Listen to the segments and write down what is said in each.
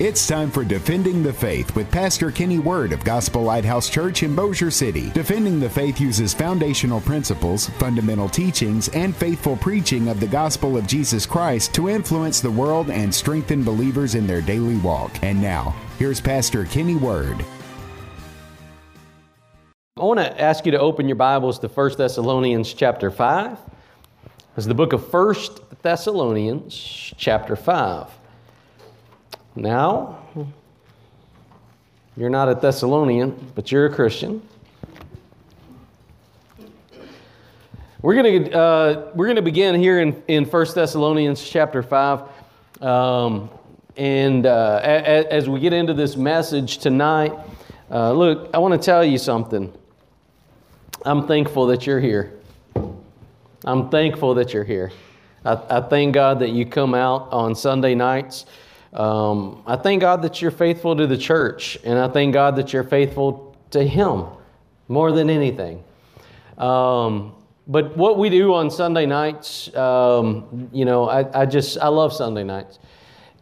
It's time for Defending the Faith with Pastor Kenny Word of Gospel Lighthouse Church in Bossier City. Defending the Faith uses foundational principles, fundamental teachings, and faithful preaching of the gospel of Jesus Christ to influence the world and strengthen believers in their daily walk. And now, here's Pastor Kenny Word. I want to ask you to open your Bibles to 1 Thessalonians chapter 5. It's the book of 1 Thessalonians chapter 5. Now, you're not a Thessalonian, but you're a Christian. We're going to uh, we're going to begin here in in First Thessalonians chapter five, um, and uh, as we get into this message tonight, uh, look, I want to tell you something. I'm thankful that you're here. I'm thankful that you're here. I, I thank God that you come out on Sunday nights. Um, I thank God that you're faithful to the church, and I thank God that you're faithful to Him more than anything. Um, but what we do on Sunday nights, um, you know, I, I, just, I love Sunday nights.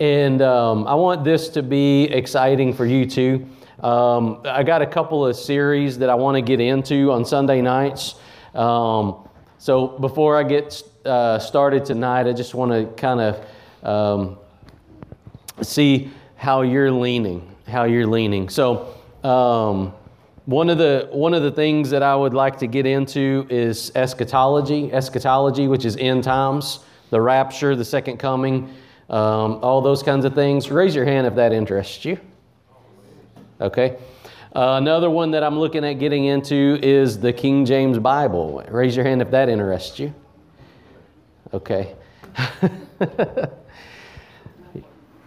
And um, I want this to be exciting for you too. Um, I got a couple of series that I want to get into on Sunday nights. Um, so before I get uh, started tonight, I just want to kind of see how you're leaning, how you're leaning. So, um, one of the one of the things that I would like to get into is eschatology, eschatology, which is end times, the rapture, the second coming, um, all those kinds of things. Raise your hand if that interests you. Okay. Uh, another one that I'm looking at getting into is the King James Bible. Raise your hand if that interests you. Okay.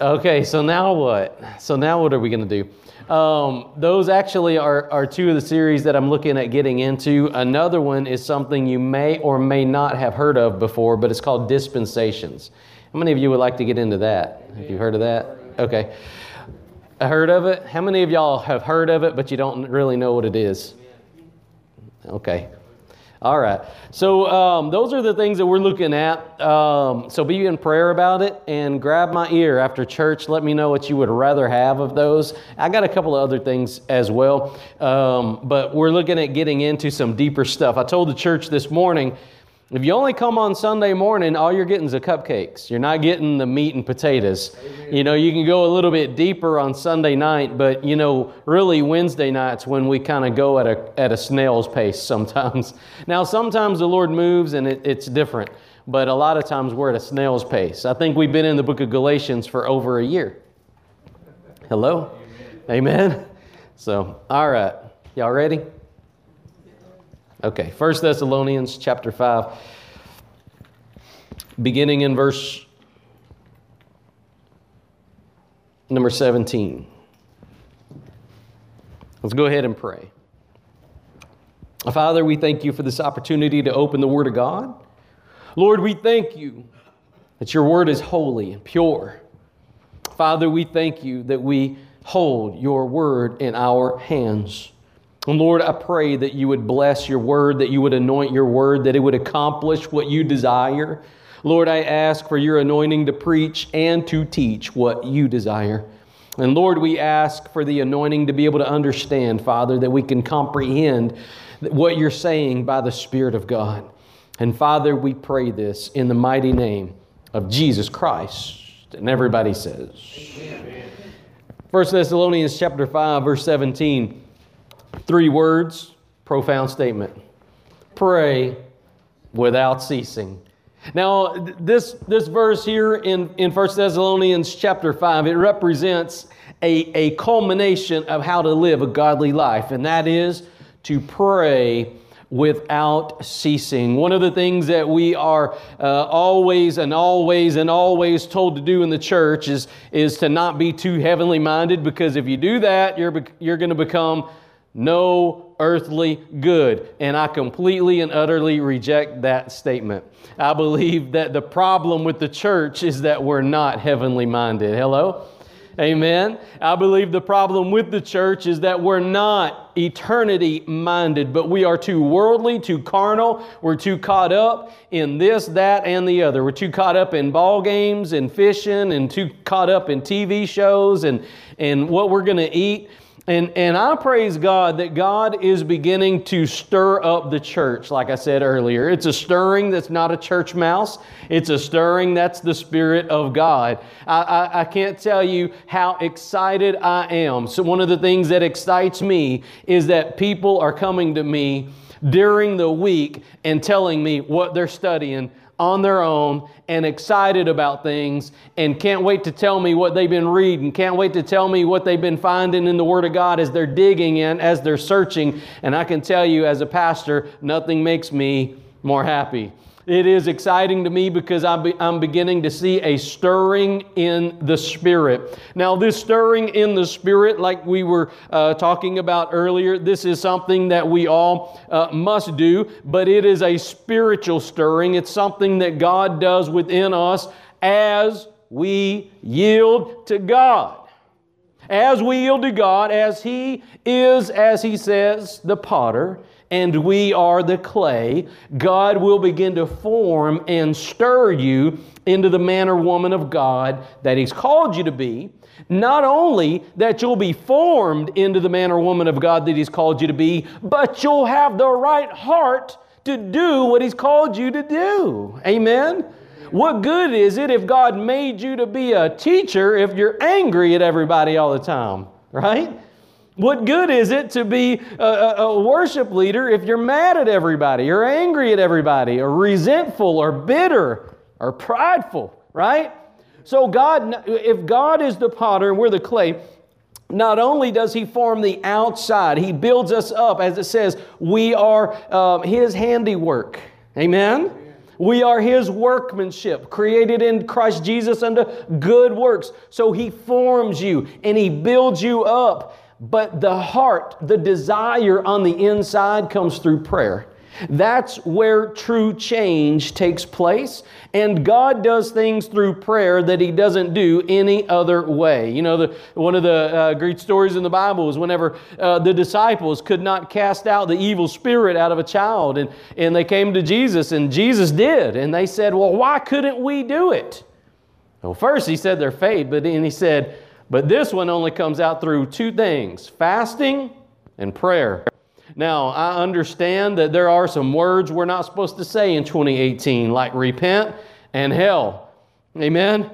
Okay, so now what? So now what are we going to do? Um, those actually are, are two of the series that I'm looking at getting into. Another one is something you may or may not have heard of before, but it's called dispensations. How many of you would like to get into that? Have you heard of that? Okay. I heard of it. How many of y'all have heard of it, but you don't really know what it is? Okay. All right. So um, those are the things that we're looking at. Um, so be in prayer about it and grab my ear after church. Let me know what you would rather have of those. I got a couple of other things as well, um, but we're looking at getting into some deeper stuff. I told the church this morning if you only come on Sunday morning, all you're getting is the cupcakes. You're not getting the meat and potatoes. Amen. You know, you can go a little bit deeper on Sunday night, but you know, really Wednesday nights when we kind of go at a at a snail's pace sometimes. Now, sometimes the Lord moves and it, it's different, but a lot of times we're at a snail's pace. I think we've been in the book of Galatians for over a year. Hello, Amen. Amen. So, all right, y'all ready? Okay, 1 Thessalonians chapter 5, beginning in verse number 17. Let's go ahead and pray. Father, we thank you for this opportunity to open the Word of God. Lord, we thank you that your Word is holy and pure. Father, we thank you that we hold your Word in our hands. And Lord, I pray that you would bless your word, that you would anoint your word, that it would accomplish what you desire. Lord, I ask for your anointing to preach and to teach what you desire. And Lord, we ask for the anointing to be able to understand, Father, that we can comprehend what you're saying by the Spirit of God. And Father, we pray this in the mighty name of Jesus Christ. And everybody says, Amen. 1 Thessalonians chapter 5, verse 17. Three words, profound statement. Pray without ceasing. Now, this, this verse here in, in 1 Thessalonians chapter 5, it represents a, a culmination of how to live a godly life, and that is to pray without ceasing. One of the things that we are uh, always and always and always told to do in the church is, is to not be too heavenly minded because if you do that, you're, you're going to become no earthly good. And I completely and utterly reject that statement. I believe that the problem with the church is that we're not heavenly minded. Hello? Amen. I believe the problem with the church is that we're not eternity minded, but we are too worldly, too carnal. We're too caught up in this, that, and the other. We're too caught up in ball games and fishing and too caught up in TV shows and, and what we're going to eat. And, and I praise God that God is beginning to stir up the church, like I said earlier. It's a stirring that's not a church mouse, it's a stirring that's the Spirit of God. I, I, I can't tell you how excited I am. So, one of the things that excites me is that people are coming to me during the week and telling me what they're studying on their own and excited about things and can't wait to tell me what they've been reading, can't wait to tell me what they've been finding in the Word of God as they're digging in, as they're searching. And I can tell you, as a pastor, nothing makes me more happy. It is exciting to me because I'm beginning to see a stirring in the Spirit. Now, this stirring in the Spirit, like we were uh, talking about earlier, this is something that we all uh, must do, but it is a spiritual stirring. It's something that God does within us as we yield to God. As we yield to God, as He is, as He says, the potter, and we are the clay, God will begin to form and stir you into the man or woman of God that He's called you to be. Not only that you'll be formed into the man or woman of God that He's called you to be, but you'll have the right heart to do what He's called you to do. Amen? What good is it if God made you to be a teacher if you're angry at everybody all the time, right? What good is it to be a, a, worship leader if you're mad at everybody, or angry at everybody, or resentful, or bitter, or prideful, right? So, God, if God is the potter and we're the clay, not only does He form the outside, He builds us up. As it says, we are uh, His handiwork. Amen? We are His workmanship, created in Christ Jesus unto good works. So He forms you and He builds you up. But the heart, the desire on the inside comes through prayer. That's where true change takes place. And God does things through prayer that He doesn't do any other way. You know, the, one of the uh, great stories in the Bible is whenever uh, the disciples could not cast out the evil spirit out of a child, and, and they came to Jesus, and Jesus did. And they said, Well, why couldn't we do it? Well, first He said their faith, but then He said, but this one only comes out through two things fasting and prayer. Now, I understand that there are some words we're not supposed to say in 2018, like repent and hell. Amen?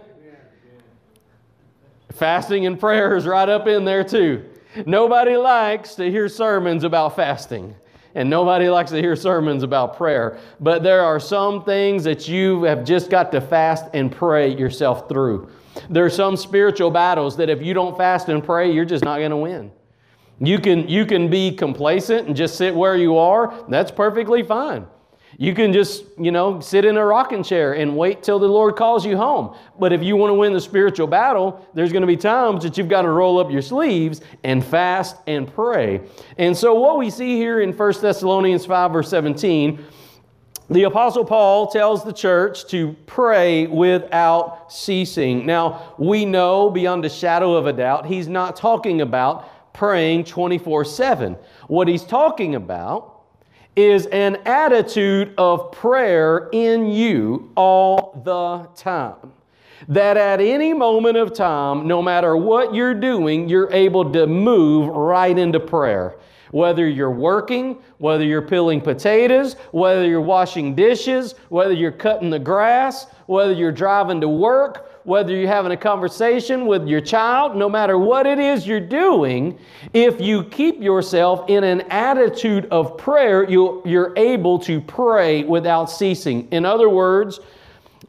Fasting and prayer is right up in there too. Nobody likes to hear sermons about fasting, and nobody likes to hear sermons about prayer. But there are some things that you have just got to fast and pray yourself through. There are some spiritual battles that if you don't fast and pray, you're just not going to win. You can, you can be complacent and just sit where you are. That's perfectly fine. You can just, you know, sit in a rocking chair and wait till the Lord calls you home. But if you want to win the spiritual battle, there's going to be times that you've got to roll up your sleeves and fast and pray. And so what we see here in 1 Thessalonians 5 verse 17 the Apostle Paul tells the church to pray without ceasing. Now, we know beyond a shadow of a doubt, he's not talking about praying 24 7. What he's talking about is an attitude of prayer in you all the time. That at any moment of time, no matter what you're doing, you're able to move right into prayer. Whether you're working, whether you're peeling potatoes, whether you're washing dishes, whether you're cutting the grass, whether you're driving to work, whether you're having a conversation with your child, no matter what it is you're doing, if you keep yourself in an attitude of prayer, you, are able to pray without ceasing. In other words,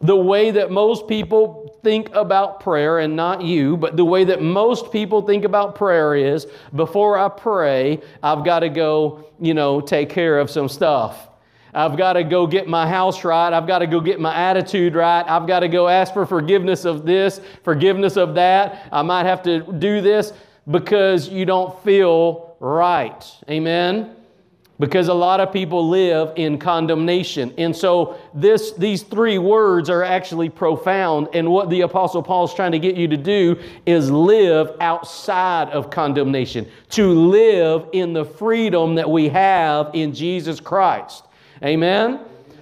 the way that most people think about prayer, and not you, but the way that most people think about prayer is before I pray, I've got to go, you know, take care of some stuff. I've got to go get my house right. I've got to go get my attitude right. I've got to go ask for forgiveness of this, forgiveness of that. I might have to do this because you don't feel right. Amen? Because a lot of people live in condemnation. And so this these three words are actually profound and what the apostle Paul is trying to get you to do is live outside of condemnation, to live in the freedom that we have in Jesus Christ. Amen.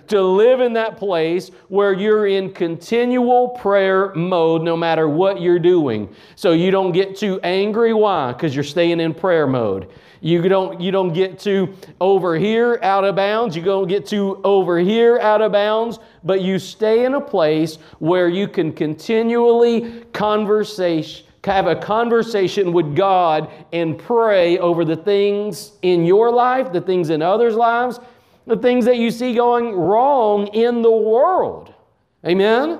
To live in that place where you're in continual prayer mode no matter what you're doing. So you don't get too angry. Why? Because you're staying in prayer mode. You don't, you don't get to over here out of bounds. You don't get to over here out of bounds, but you stay in a place where you can continually conversation, have a conversation with God and pray over the things in your life, the things in others' lives, the things that you see going wrong in the world. Amen?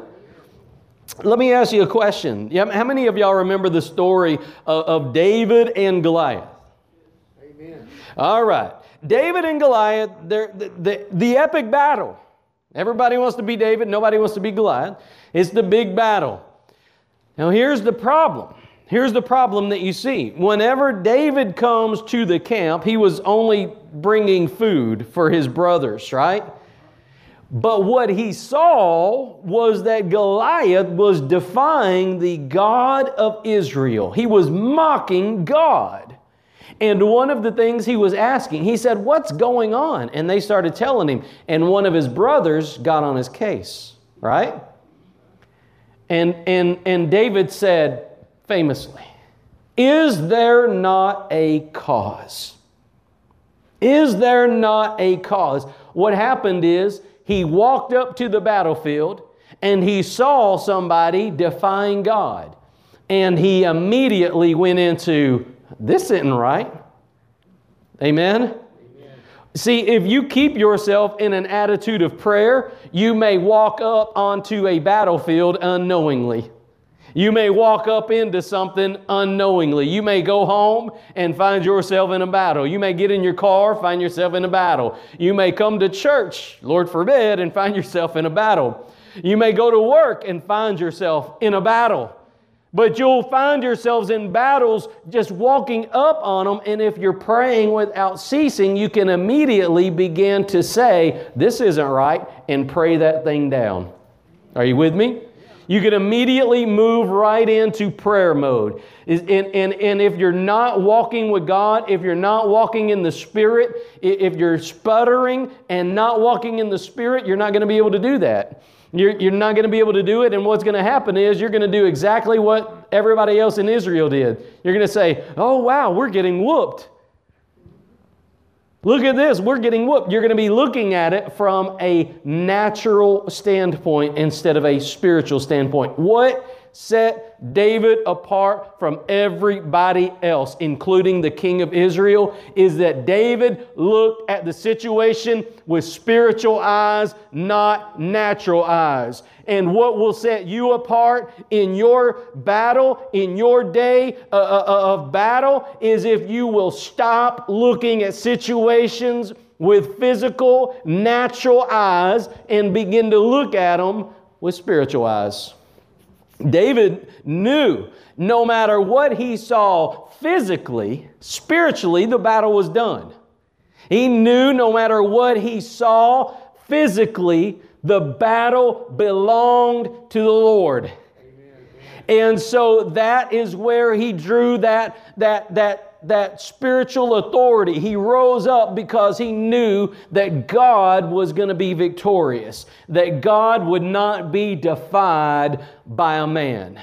Let me ask you a question. How many of y'all remember the story of David and Goliath? All right. David and Goliath, the, the, the epic battle. Everybody wants to be David, nobody wants to be Goliath. It's the big battle. Now, here's the problem. Here's the problem that you see. Whenever David comes to the camp, he was only bringing food for his brothers, right? But what he saw was that Goliath was defying the God of Israel. He was mocking God. And one of the things he was asking, he said, What's going on? And they started telling him. And one of his brothers got on his case, right? And, and, and David said famously, Is there not a cause? Is there not a cause? What happened is he walked up to the battlefield and he saw somebody defying God. And he immediately went into this isn't right. Amen? Amen? See, if you keep yourself in an attitude of prayer, you may walk up onto a battlefield unknowingly. You may walk up into something unknowingly. You may go home and find yourself in a battle. You may get in your car, find yourself in a battle. You may come to church, Lord forbid, and find yourself in a battle. You may go to work and find yourself in a battle. But you'll find yourselves in battles just walking up on them. And if you're praying without ceasing, you can immediately begin to say, This isn't right, and pray that thing down. Are you with me? You can immediately move right into prayer mode. And, and, and if you're not walking with God, if you're not walking in the Spirit, if you're sputtering and not walking in the Spirit, you're not going to be able to do that. You're, you're not going to be able to do it, and what's going to happen is you're going to do exactly what everybody else in Israel did. You're going to say, Oh, wow, we're getting whooped. Look at this, we're getting whooped. You're going to be looking at it from a natural standpoint instead of a spiritual standpoint. What set David apart from everybody else, including the king of Israel, is that David looked at the situation with spiritual eyes, not natural eyes. And what will set you apart in your battle, in your day uh, uh, uh of battle, is if you will stop looking at situations with physical, natural eyes and begin to look at them with spiritual eyes. David knew no matter what he saw physically, spiritually, the battle was done. He knew no matter what he saw physically, the battle belonged to the Lord. Amen. And so that is where he drew that, that, that that spiritual authority. He rose up because he knew that God was going to be victorious, that God would not be defied by a man.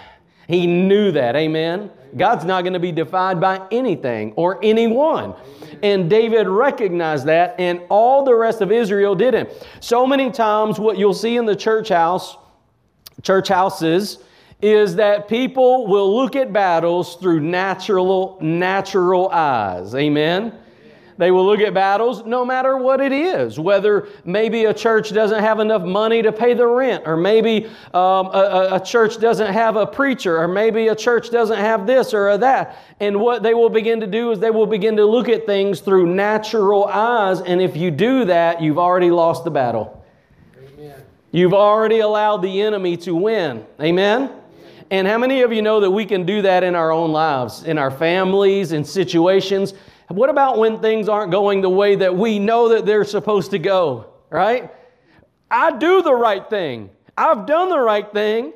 He knew that. Amen. God's not going to be defied by anything or anyone. And David recognized that, and all the rest of Israel didn't. So many times, what you'll see in the church house, church houses, is that people will look at battles through natural, natural eyes. Amen? They will look at battles no matter what it is, whether maybe a church doesn't have enough money to pay the rent, or maybe um, a, a, church doesn't have a preacher, or maybe a church doesn't have this or that. And what they will begin to do is they will begin to look at things through natural eyes. And if you do that, you've already lost the battle. Amen. You've already allowed the enemy to win. Amen? And how many of you know that we can do that in our own lives, in our families, in situations? What about when things aren't going the way that we know that they're supposed to go, right? I do the right thing. I've done the right thing.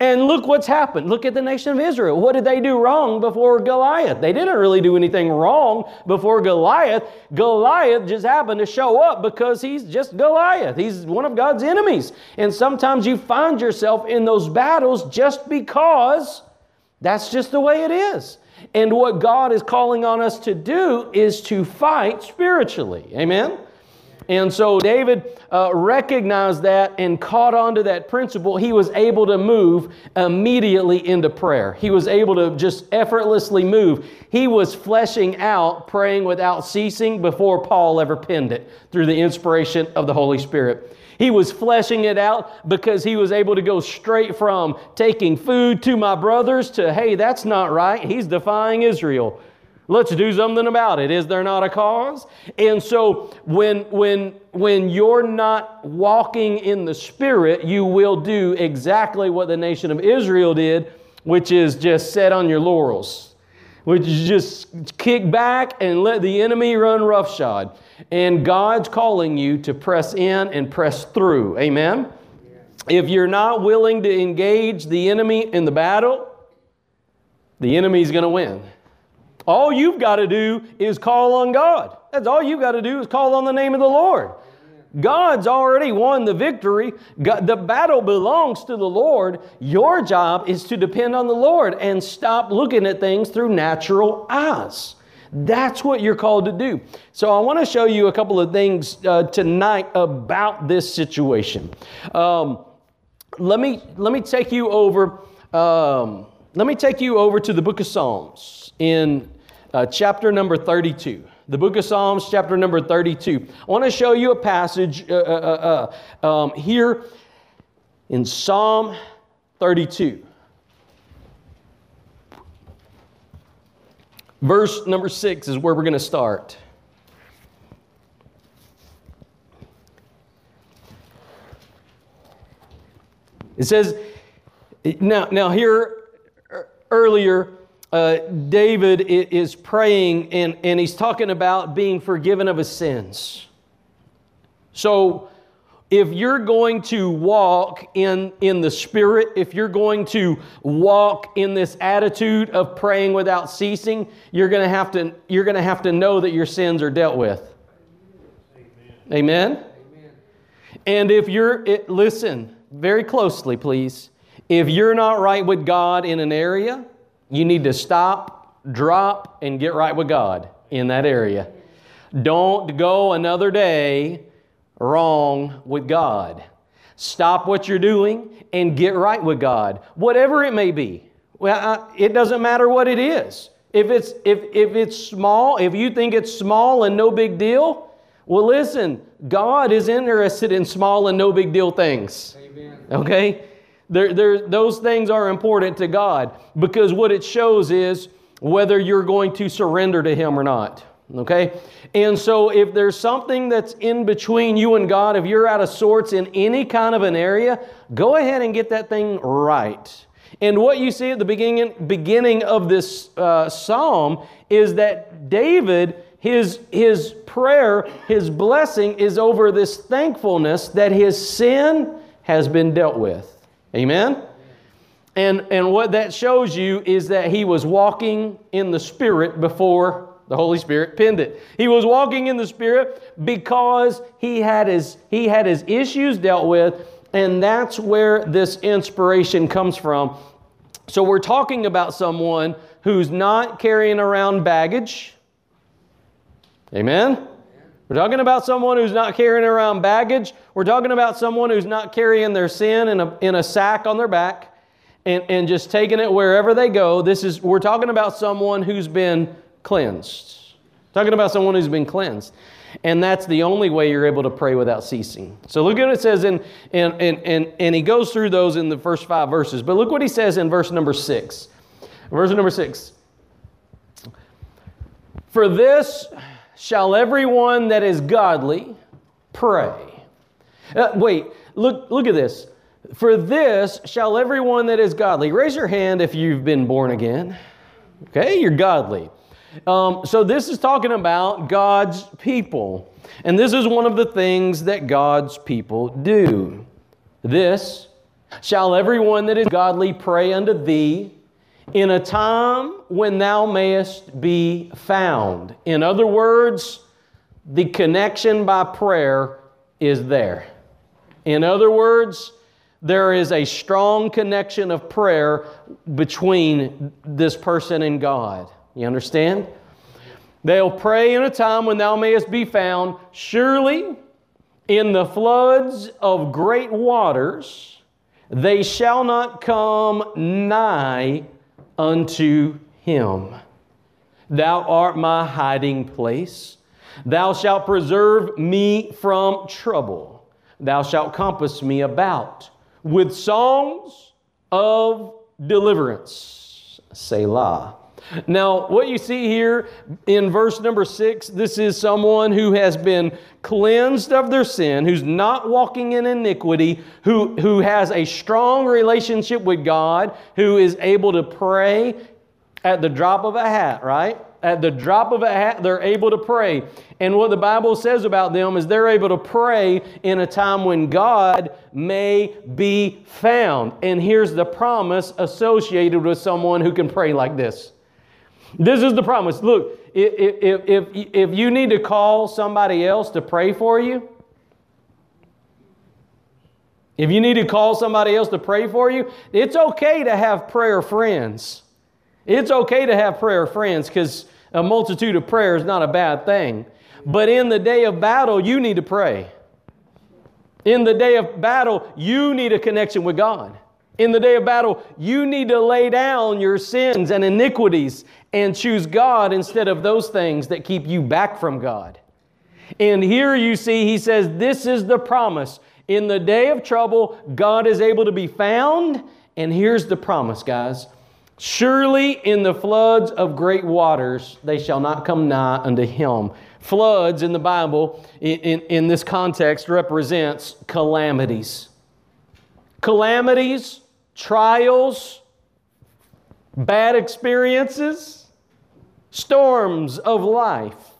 And look what's happened. Look at the nation of Israel. What did they do wrong before Goliath? They didn't really do anything wrong before Goliath. Goliath just happened to show up because he's just Goliath. He's one of God's enemies. And sometimes you find yourself in those battles just because that's just the way it is. And what God is calling on us to do is to fight spiritually. Amen? And so David uh, recognized that and caught on to that principle. He was able to move immediately into prayer. He was able to just effortlessly move. He was fleshing out praying without ceasing before Paul ever penned it through the inspiration of the Holy Spirit. He was fleshing it out because he was able to go straight from taking food to my brothers to, hey, that's not right. He's defying Israel. Let's do something about it. Is there not a cause? And so when when when you're not walking in the spirit, you will do exactly what the nation of Israel did, which is just set on your laurels. Which is just kick back and let the enemy run roughshod. And God's calling you to press in and press through. Amen. If you're not willing to engage the enemy in the battle, the enemy's going to win. All you've got to do is call on God. That's all you've got to do is call on the name of the Lord. God's already won the victory. God, the battle belongs to the Lord. Your job is to depend on the Lord and stop looking at things through natural eyes. That's what you're called to do. So, I want to show you a couple of things uh, tonight about this situation. Um, let me let me take you over. Um, let me take you over to the book of Psalms in uh, chapter number 32. The book of Psalms, chapter number 32. I want to show you a passage uh, uh, uh, uh um, here in Psalm 32. Verse number 6 is where we're going to start. It says, now, now here earlier, uh, David is praying and, and he's talking about being forgiven of his sins. So, if you're going to walk in, in the Spirit, if you're going to walk in this attitude of praying without ceasing, you're going to have to, you're going to, have to know that your sins are dealt with. Amen? Amen? Amen. And if you're, it, listen very closely, please. If you're not right with God in an area, you need to stop, drop, and get right with God in that area. Don't go another day wrong with God. Stop what you're doing and get right with God, whatever it may be. Well, it doesn't matter what it is. If it's if if it's small, if you think it's small and no big deal, well, listen, God is interested in small and no big deal things. Amen. Okay? Those things are important to God because what it shows is whether you're going to surrender to Him or not. Okay? And so if there's something that's in between you and God, if you're out of sorts in any kind of an area, go ahead and get that thing right. And what you see at the beginning, beginning of this uh, psalm is that David, his, his prayer, his blessing is over this thankfulness that his sin has been dealt with. Amen? And, and what that shows you is that he was walking in the Spirit before the Holy Spirit penned it. He was walking in the Spirit because he had his, he had his issues dealt with, and that's where this inspiration comes from. So we're talking about someone who's not carrying around baggage. Amen? We're talking about someone who's not carrying around baggage. We're talking about someone who's not carrying their sin in a, in a sack on their back and, and just taking it wherever they go. This is, we're talking about someone who's been cleansed. Talking about someone who's been cleansed. And that's the only way you're able to pray without ceasing. So look at what it says in, and, and, and, and he goes through those in the first five verses. But look what he says in verse number six. Verse number six. For this shall everyone that is godly pray. Uh, wait, look, look at this. For this shall everyone that is godly. Raise your hand if you've been born again. Okay, you're godly. Um, so this is talking about God's people. And this is one of the things that God's people do. This shall everyone that is godly pray unto thee in a time when thou mayest be found. In other words, the connection by prayer is there. In other words, there is a strong connection of prayer between this person and God. You understand? They'll pray in a time when thou mayest be found. Surely in the floods of great waters, they shall not come nigh unto him. Thou art my hiding place. Thou shalt preserve me from trouble. Thou shalt compass me about with songs of deliverance. Selah. Now, what you see here in verse number six, this is someone who has been cleansed of their sin, who's not walking in iniquity, who, who has a strong relationship with God, who is able to pray at the drop of a hat, right? At the drop of a hat, they're able to pray. And what the Bible says about them is they're able to pray in a time when God may be found. And here's the promise associated with someone who can pray like this. This is the promise. Look, if, if, if, if you need to call somebody else to pray for you, if you need to call somebody else to pray for you, it's okay to have prayer friends. It's okay to have prayer friends because a multitude of prayer is not a bad thing. But in the day of battle, you need to pray. In the day of battle, you need a connection with God. In the day of battle, you need to lay down your sins and iniquities and choose God instead of those things that keep you back from God. And here you see, he says, This is the promise. In the day of trouble, God is able to be found. And here's the promise, guys. Surely in the floods of great waters they shall not come nigh unto him. Floods in the Bible, in, in, in this context, represents calamities. Calamities, trials, bad experiences storms of life.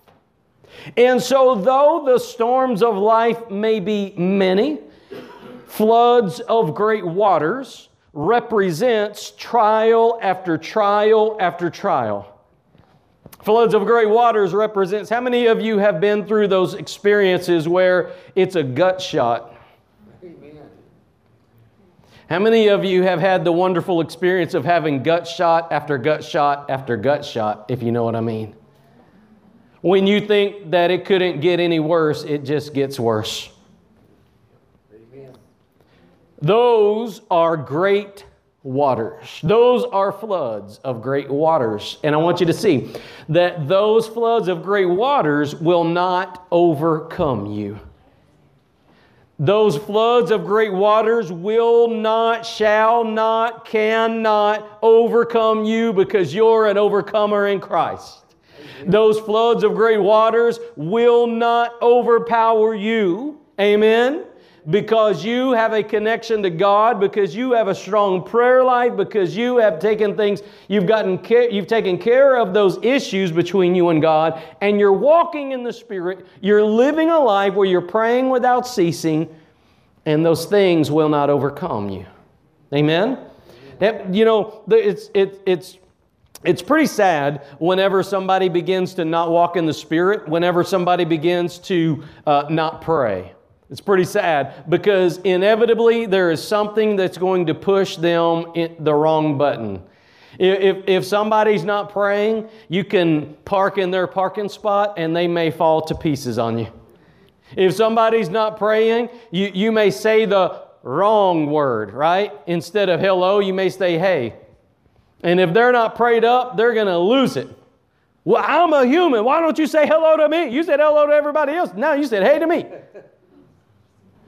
And so, though the storms of life may be many, floods of great waters represents trial after trial after trial. Floods of great waters represents how many of you have been through those experiences where it's a gut shot? How many of you have had the wonderful experience of having gut shot after gut shot after gut shot, if you know what I mean? When you think that it couldn't get any worse, it just gets worse. Amen. Those are great waters. Those are floods of great waters. And I want you to see that those floods of great waters will not overcome you. Those floods of great waters will not, shall not, cannot overcome you because you're an overcomer in Christ. Those floods of great waters will not overpower you. Amen because you have a connection to God, because you have a strong prayer life, because you have taken things, you've gotten care, you've taken care of those issues between you and God, and you're walking in the Spirit, you're living a life where you're praying without ceasing, and those things will not overcome you. Amen? You know, it's, it, it's, it's pretty sad whenever somebody begins to not walk in the Spirit, whenever somebody begins to uh, not pray. It's pretty sad because inevitably there is something that's going to push them the wrong button. If, if somebody's not praying, you can park in their parking spot and they may fall to pieces on you. If somebody's not praying, you, you may say the wrong word, right? Instead of hello, you may say hey. And if they're not prayed up, they're going to lose it. Well, I'm a human. Why don't you say hello to me? You said hello to everybody else. Now you said hey to me.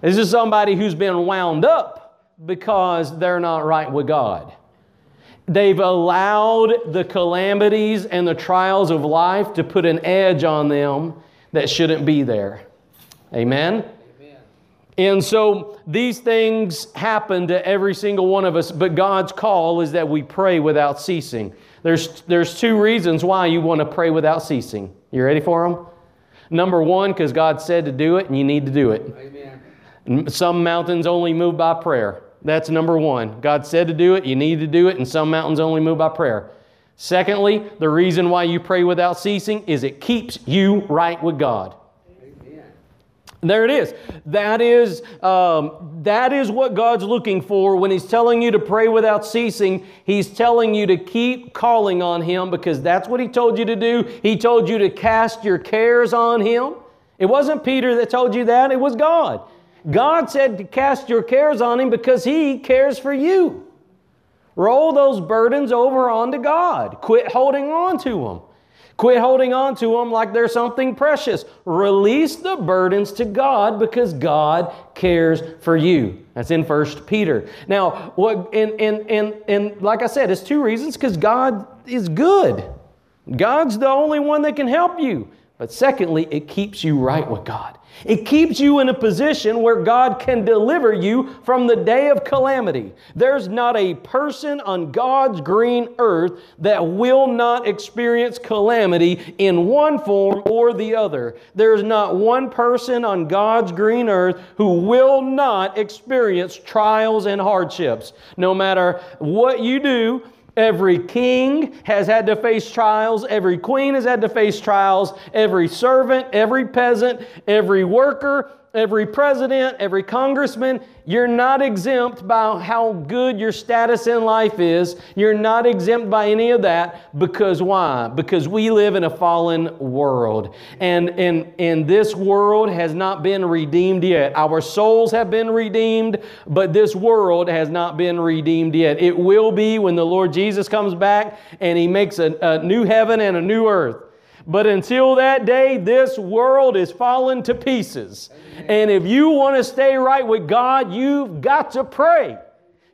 This is somebody who's been wound up because they're not right with God. They've allowed the calamities and the trials of life to put an edge on them that shouldn't be there. Amen? Amen? And so these things happen to every single one of us, but God's call is that we pray without ceasing. There's, there's two reasons why you want to pray without ceasing. You ready for them? Number one, because God said to do it and you need to do it. Amen. Some mountains only move by prayer. That's number one. God said to do it, you need to do it, and some mountains only move by prayer. Secondly, the reason why you pray without ceasing is it keeps you right with God. There it is. That is, um, that is what God's looking for when He's telling you to pray without ceasing. He's telling you to keep calling on Him because that's what He told you to do. He told you to cast your cares on Him. It wasn't Peter that told you that, it was God. God said to cast your cares on Him because He cares for you. Roll those burdens over onto God. Quit holding on to them. Quit holding on to them like they're something precious. Release the burdens to God because God cares for you. That's in First Peter. Now, what and and and and like I said, it's two reasons because God is good. God's the only one that can help you. But secondly, it keeps you right with God. It keeps you in a position where God can deliver you from the day of calamity. There's not a person on God's green earth that will not experience calamity in one form or the other. There's not one person on God's green earth who will not experience trials and hardships. No matter what you do, Every king has had to face trials. Every queen has had to face trials. Every servant, every peasant, every worker, every president, every congressman, you're not exempt by how good your status in life is. You're not exempt by any of that because why? Because we live in a fallen world. And, and, and this world has not been redeemed yet. Our souls have been redeemed, but this world has not been redeemed yet. It will be when the Lord Jesus comes back and He makes a, a new heaven and a new earth. But until that day, this world is falling to pieces. Amen. And if you want to stay right with God, you've got to pray.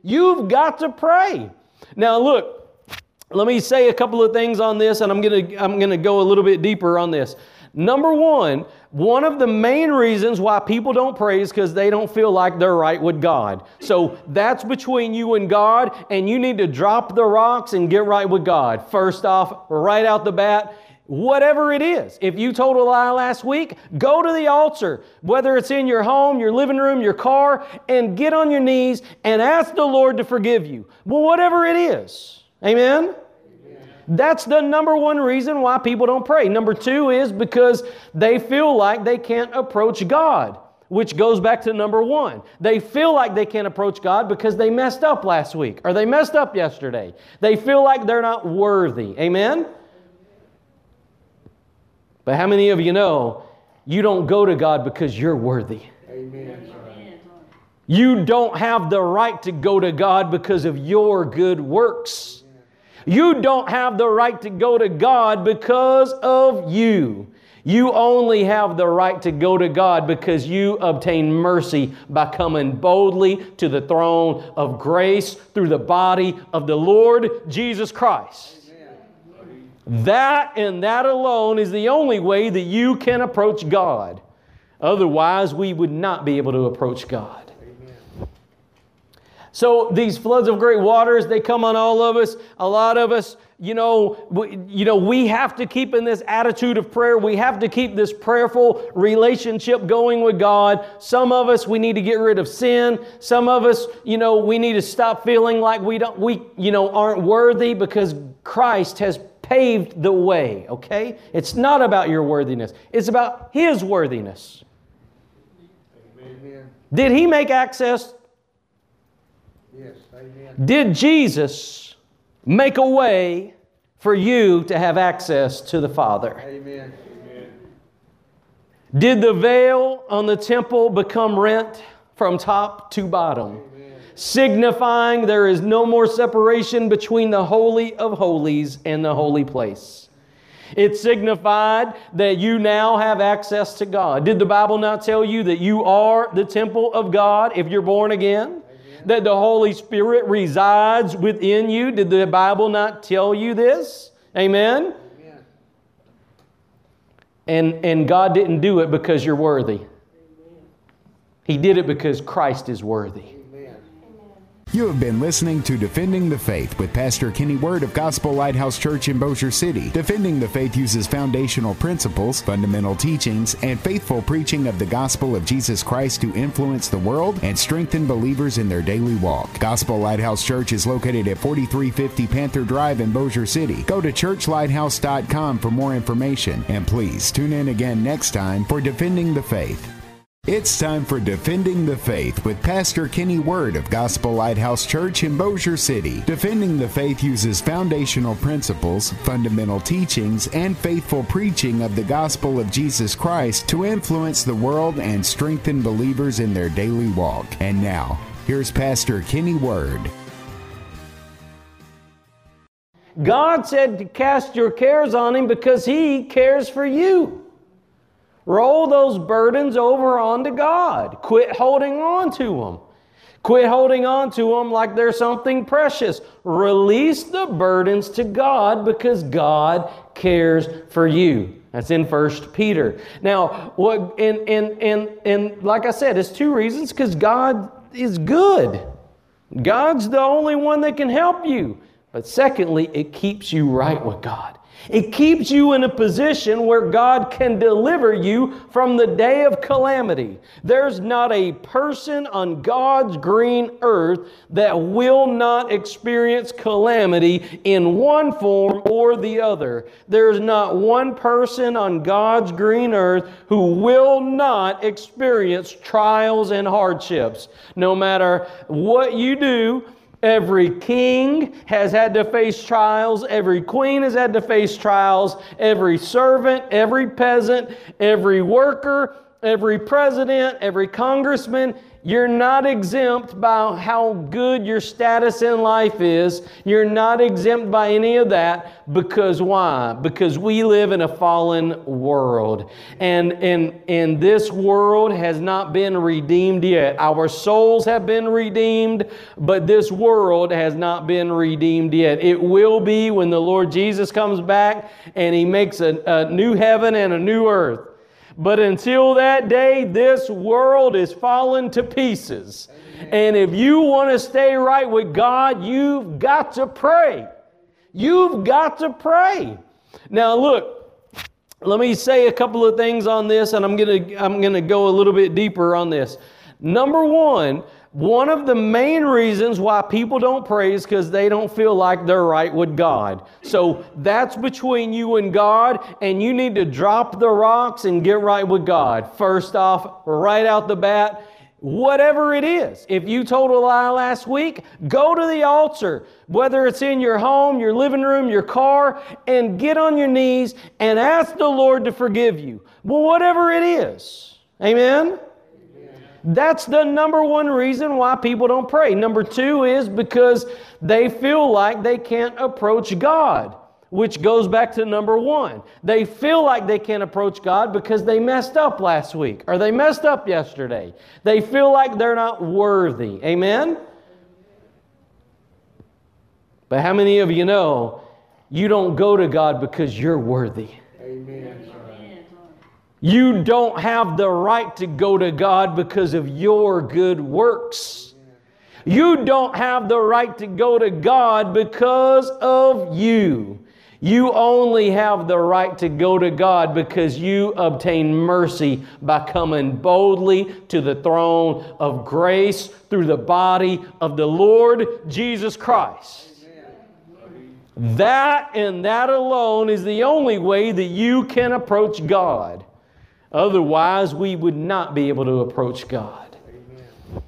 You've got to pray. Now, look, let me say a couple of things on this, and I'm to I'm to go a little bit deeper on this. Number one, one of the main reasons why people don't pray is because they don't feel like they're right with God. So that's between you and God, and you need to drop the rocks and get right with God. First off, right out the bat, Whatever it is. If you told a lie last week, go to the altar, whether it's in your home, your living room, your car, and get on your knees and ask the Lord to forgive you. Well, whatever it is. Amen? That's the number one reason why people don't pray. Number two is because they feel like they can't approach God, which goes back to number one. They feel like they can't approach God because they messed up last week or they messed up yesterday. They feel like they're not worthy. Amen? But how many of you know you don't go to God because you're worthy? Amen. You don't have the right to go to God because of your good works. You don't have the right to go to God because of you. You only have the right to go to God because you obtain mercy by coming boldly to the throne of grace through the body of the Lord Jesus Christ. That and that alone is the only way that you can approach God. Otherwise, we would not be able to approach God. Amen. So these floods of great waters, they come on all of us. A lot of us, you know, we, you know, we have to keep in this attitude of prayer. We have to keep this prayerful relationship going with God. Some of us, we need to get rid of sin. Some of us, you know, we need to stop feeling like we don't, we, you know, aren't worthy because Christ has paved the way, okay? It's not about your worthiness, it's about His worthiness. Amen. Did He make access? Yes, amen. Did Jesus make a way for you to have access to the Father? Amen. Did the veil on the temple become rent from top to bottom? Signifying there is no more separation between the Holy of Holies and the holy place. It signified that you now have access to God. Did the Bible not tell you that you are the temple of God if you're born again? Amen. That the Holy Spirit resides within you? Did the Bible not tell you this? Amen? Amen. And, and God didn't do it because you're worthy. He did it because Christ is worthy. You have been listening to Defending the Faith with Pastor Kenny Word of Gospel Lighthouse Church in Bossier City. Defending the Faith uses foundational principles, fundamental teachings, and faithful preaching of the gospel of Jesus Christ to influence the world and strengthen believers in their daily walk. Gospel Lighthouse Church is located at 4350 Panther Drive in Bossier City. Go to churchlighthouse.com for more information, and please tune in again next time for Defending the Faith. It's time for Defending the Faith with Pastor Kenny Word of Gospel Lighthouse Church in Bossier City. Defending the Faith uses foundational principles, fundamental teachings, and faithful preaching of the gospel of Jesus Christ to influence the world and strengthen believers in their daily walk. And now, here's Pastor Kenny Word. God said to cast your cares on Him because He cares for you. Roll those burdens over onto God. Quit holding on to them. Quit holding on to them like they're something precious. Release the burdens to God because God cares for you. That's in First Peter. Now, what and and and and like I said, it's two reasons because God is good. God's the only one that can help you. But secondly, it keeps you right with God. It keeps you in a position where God can deliver you from the day of calamity. There's not a person on God's green earth that will not experience calamity in one form or the other. There's not one person on God's green earth who will not experience trials and hardships. No matter what you do, Every king has had to face trials. Every queen has had to face trials. Every servant, every peasant, every worker, every president, every congressman, you're not exempt by how good your status in life is. You're not exempt by any of that because why? Because we live in a fallen world. And, and, and this world has not been redeemed yet. Our souls have been redeemed, but this world has not been redeemed yet. It will be when the Lord Jesus comes back and He makes a, a new heaven and a new earth. But until that day, this world is falling to pieces. And if you want to stay right with God, you've got to pray. You've got to pray. Now, look, let me say a couple of things on this, and I'm going to I'm to go a little bit deeper on this. Number one, one of the main reasons why people don't pray is because they don't feel like they're right with God. So that's between you and God, and you need to drop the rocks and get right with God. First off, right out the bat, whatever it is. If you told a lie last week, go to the altar, whether it's in your home, your living room, your car, and get on your knees and ask the Lord to forgive you. Well, whatever it is. Amen? That's the number one reason why people don't pray. Number two is because they feel like they can't approach God, which goes back to number one. They feel like they can't approach God because they messed up last week or they messed up yesterday. They feel like they're not worthy. Amen? But how many of you know you don't go to God because you're worthy? You don't have the right to go to God because of your good works. You don't have the right to go to God because of you. You only have the right to go to God because you obtain mercy by coming boldly to the throne of grace through the body of the Lord Jesus Christ. That and that alone is the only way that you can approach God. Otherwise, we would not be able to approach God. Amen.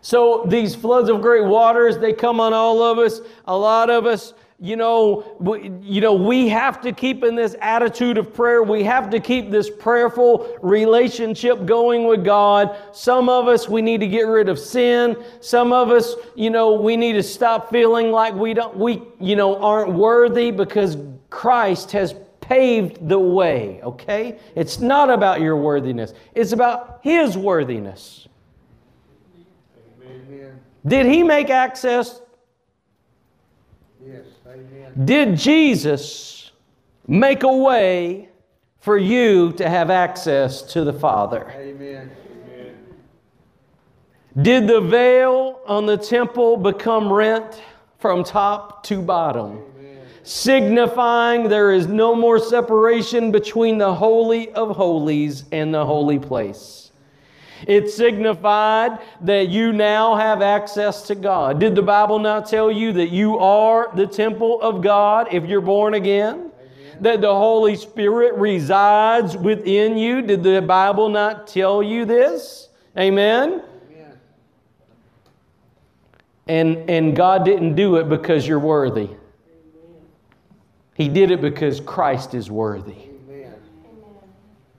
So these floods of great waters, they come on all of us. A lot of us, you know, we, you know, we have to keep in this attitude of prayer. We have to keep this prayerful relationship going with God. Some of us, we need to get rid of sin. Some of us, you know, we need to stop feeling like we don't, we, you know, aren't worthy because Christ has paved the way, okay? It's not about your worthiness, it's about His worthiness. Amen. Did He make access? Yes. Amen. Did Jesus make a way for you to have access to the Father? Amen. Did the veil on the temple become rent from top to bottom? Signifying there is no more separation between the Holy of Holies and the holy place. It signified that you now have access to God. Did the Bible not tell you that you are the temple of God if you're born again? That the Holy Spirit resides within you? Did the Bible not tell you this? Amen? And, and God didn't do it because you're worthy. He did it because Christ is worthy.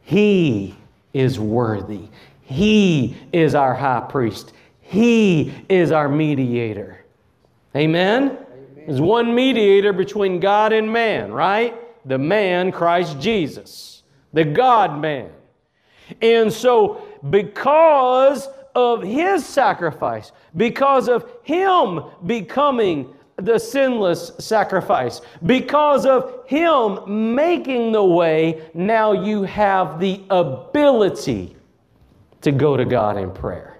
He is worthy. He is our high priest. He is our mediator. Amen? Amen? There's one mediator between God and man, right? The man, Christ Jesus, the God man. And so, because of his sacrifice, because of him becoming the sinless sacrifice, because of him making the way, now you have the ability to go to God in prayer.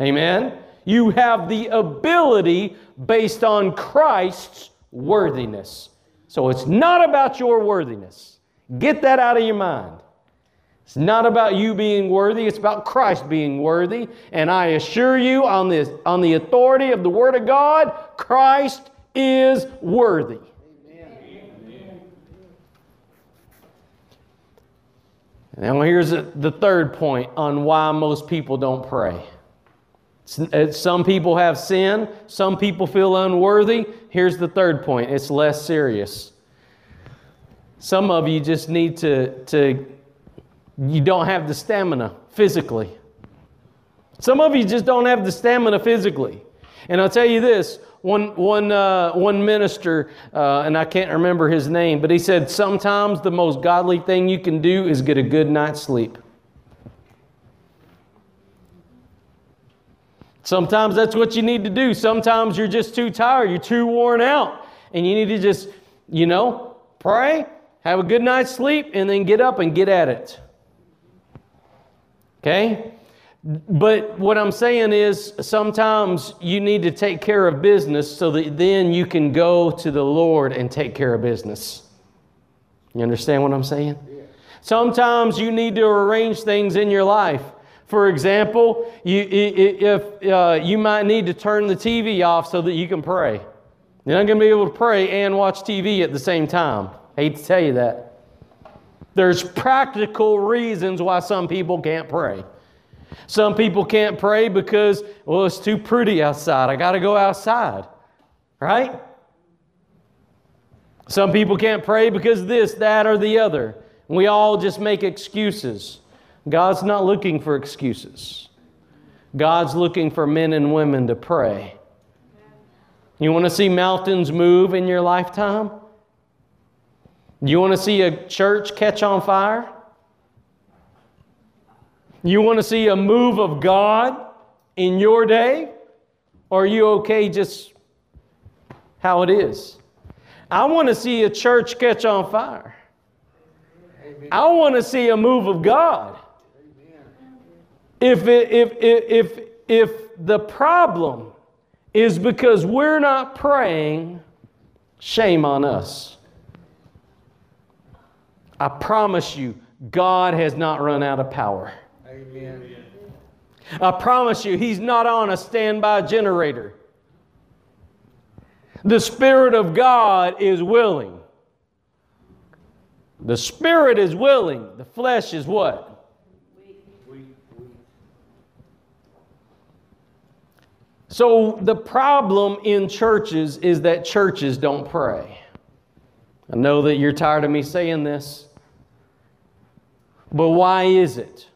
Amen? You have the ability based on Christ's worthiness. So it's not about your worthiness. Get that out of your mind. It's not about you being worthy, it's about Christ being worthy. And I assure you, on, this, on the authority of the Word of God, Christ is worthy. Now, here's the third point on why most people don't pray. Uh, some people have sin, some people feel unworthy. Here's the third point it's less serious. Some of you just need to, to you don't have the stamina physically. Some of you just don't have the stamina physically. And I'll tell you this one, one, uh, one minister, uh, and I can't remember his name, but he said, Sometimes the most godly thing you can do is get a good night's sleep. Sometimes that's what you need to do. Sometimes you're just too tired, you're too worn out, and you need to just, you know, pray, have a good night's sleep, and then get up and get at it. Okay? But what I'm saying is sometimes you need to take care of business so that then you can go to the Lord and take care of business. You understand what I'm saying? Sometimes you need to arrange things in your life. For example, you, if, uh, you might need to turn the TV off so that you can pray. You're not going to be able to pray and watch TV at the same time. I hate to tell you that. There's practical reasons why some people can't pray. Some people can't pray because, well, it's too pretty outside. I got to go outside, right? Some people can't pray because this, that, or the other. We all just make excuses. God's not looking for excuses. God's looking for men and women to pray. You want to see mountains move in your lifetime? You want to see a church catch on fire? You want to see a move of God in your day? Or are you okay just how it is? I want to see a church catch on fire. Amen. I want to see a move of God. If, it, if, if, if, if the problem is because we're not praying, shame on us. I promise you, God has not run out of power. Amen. I promise you, He's not on a standby generator. The Spirit of God is willing. The Spirit is willing. The flesh is what? So, the problem in churches is that churches don't pray. I know that you're tired of me saying this. But why is it?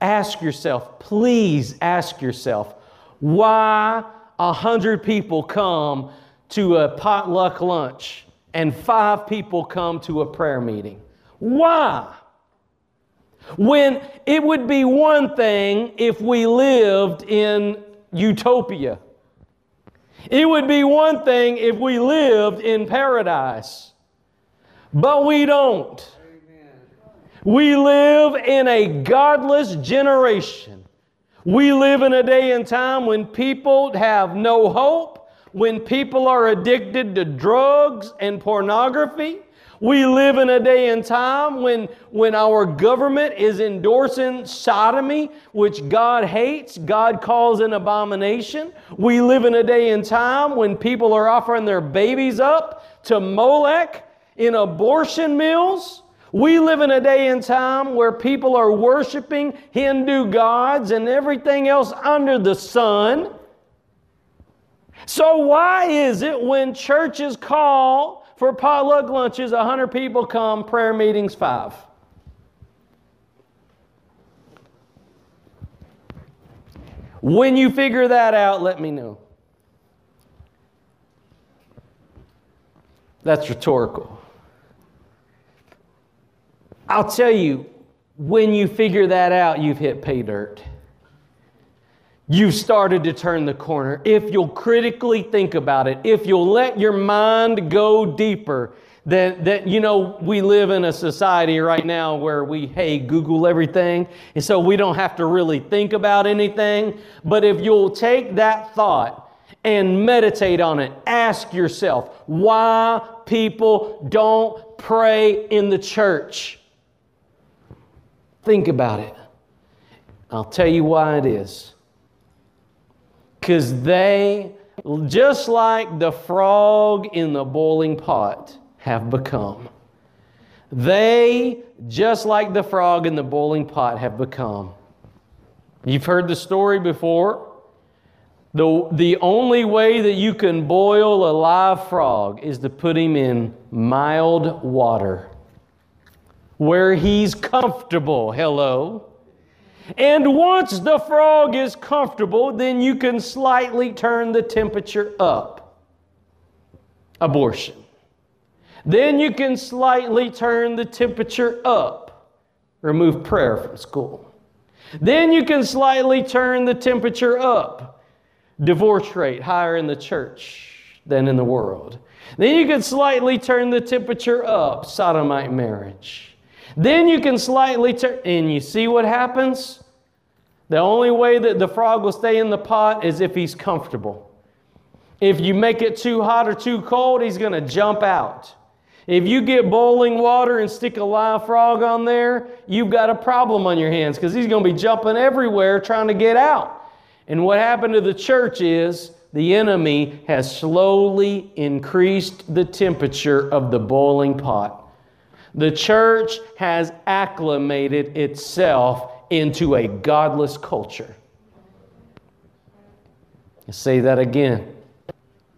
Ask yourself, please ask yourself, why a hundred people come to a potluck lunch and five people come to a prayer meeting? Why? When it would be one thing if we lived in utopia. It would be one thing if we lived in paradise. But we don't. We live in a godless generation We live in a day and time when people have no hope, when people are addicted to drugs and pornography. We live in a day and time when, when our government is endorsing sodomy, which God hates, God calls an abomination. We live in a day and time when people are offering their babies up to Molech in abortion mills. We live in a day and time where people are worshiping Hindu gods and everything else under the sun. So, why is it when churches call for potluck lunches, 100 people come, prayer meetings, five? When you figure that out, let me know. That's rhetorical. I'll tell you, when you figure that out, you've hit pay dirt. You've started to turn the corner. If you'll critically think about it, if you'll let your mind go deeper, that, that you know, we live in a society right now where we, hey, Google everything, and so we don't have to really think about anything. But if you'll take that thought and meditate on it, ask yourself why people don't pray in the church. Think about it. I'll tell you why it is. Because they, just like the frog in the boiling pot, have become. They, just like the frog in the boiling pot, have become. You've heard the story before. The, the only way that you can boil a live frog is to put him in mild water where he's comfortable. Hello. And once the frog is comfortable, then you can slightly turn the temperature up. Abortion. Then you can slightly turn the temperature up. Remove prayer from school. Then you can slightly turn the temperature up. Divorce rate higher in the church than in the world. Then you can slightly turn the temperature up. Sodomite marriage. Then you can slightly turn, and you see what happens? The only way that the frog will stay in the pot is if he's comfortable. If you make it too hot or too cold, he's going to jump out. If you get boiling water and stick a live frog on there, you've got a problem on your hands because he's going to be jumping everywhere trying to get out. And what happened to the church is the enemy has slowly increased the temperature of the boiling pot. The church has acclimated itself into a godless culture. i say that again.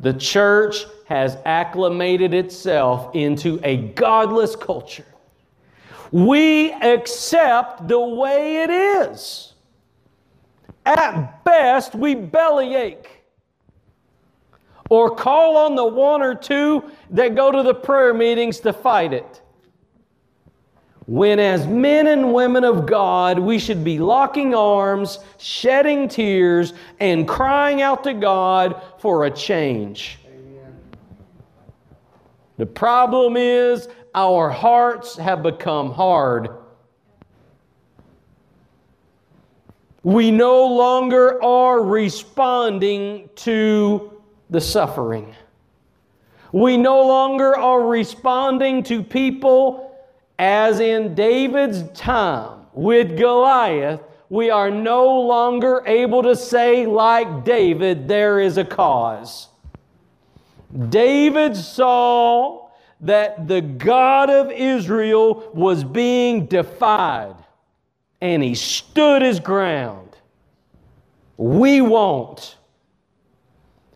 The church has acclimated itself into a godless culture. We accept the way it is. At best, we bellyache or call on the one or two that go to the prayer meetings to fight it when, as men and women of God, we should be locking arms, shedding tears, and crying out to God for a change. Amen. The problem is our hearts have become hard. We no longer are responding to the suffering. We no longer are responding to people as in David's time with Goliath, we are no longer able to say, like David, there is a cause. David saw that the God of Israel was being defied, and he stood his ground. We won't.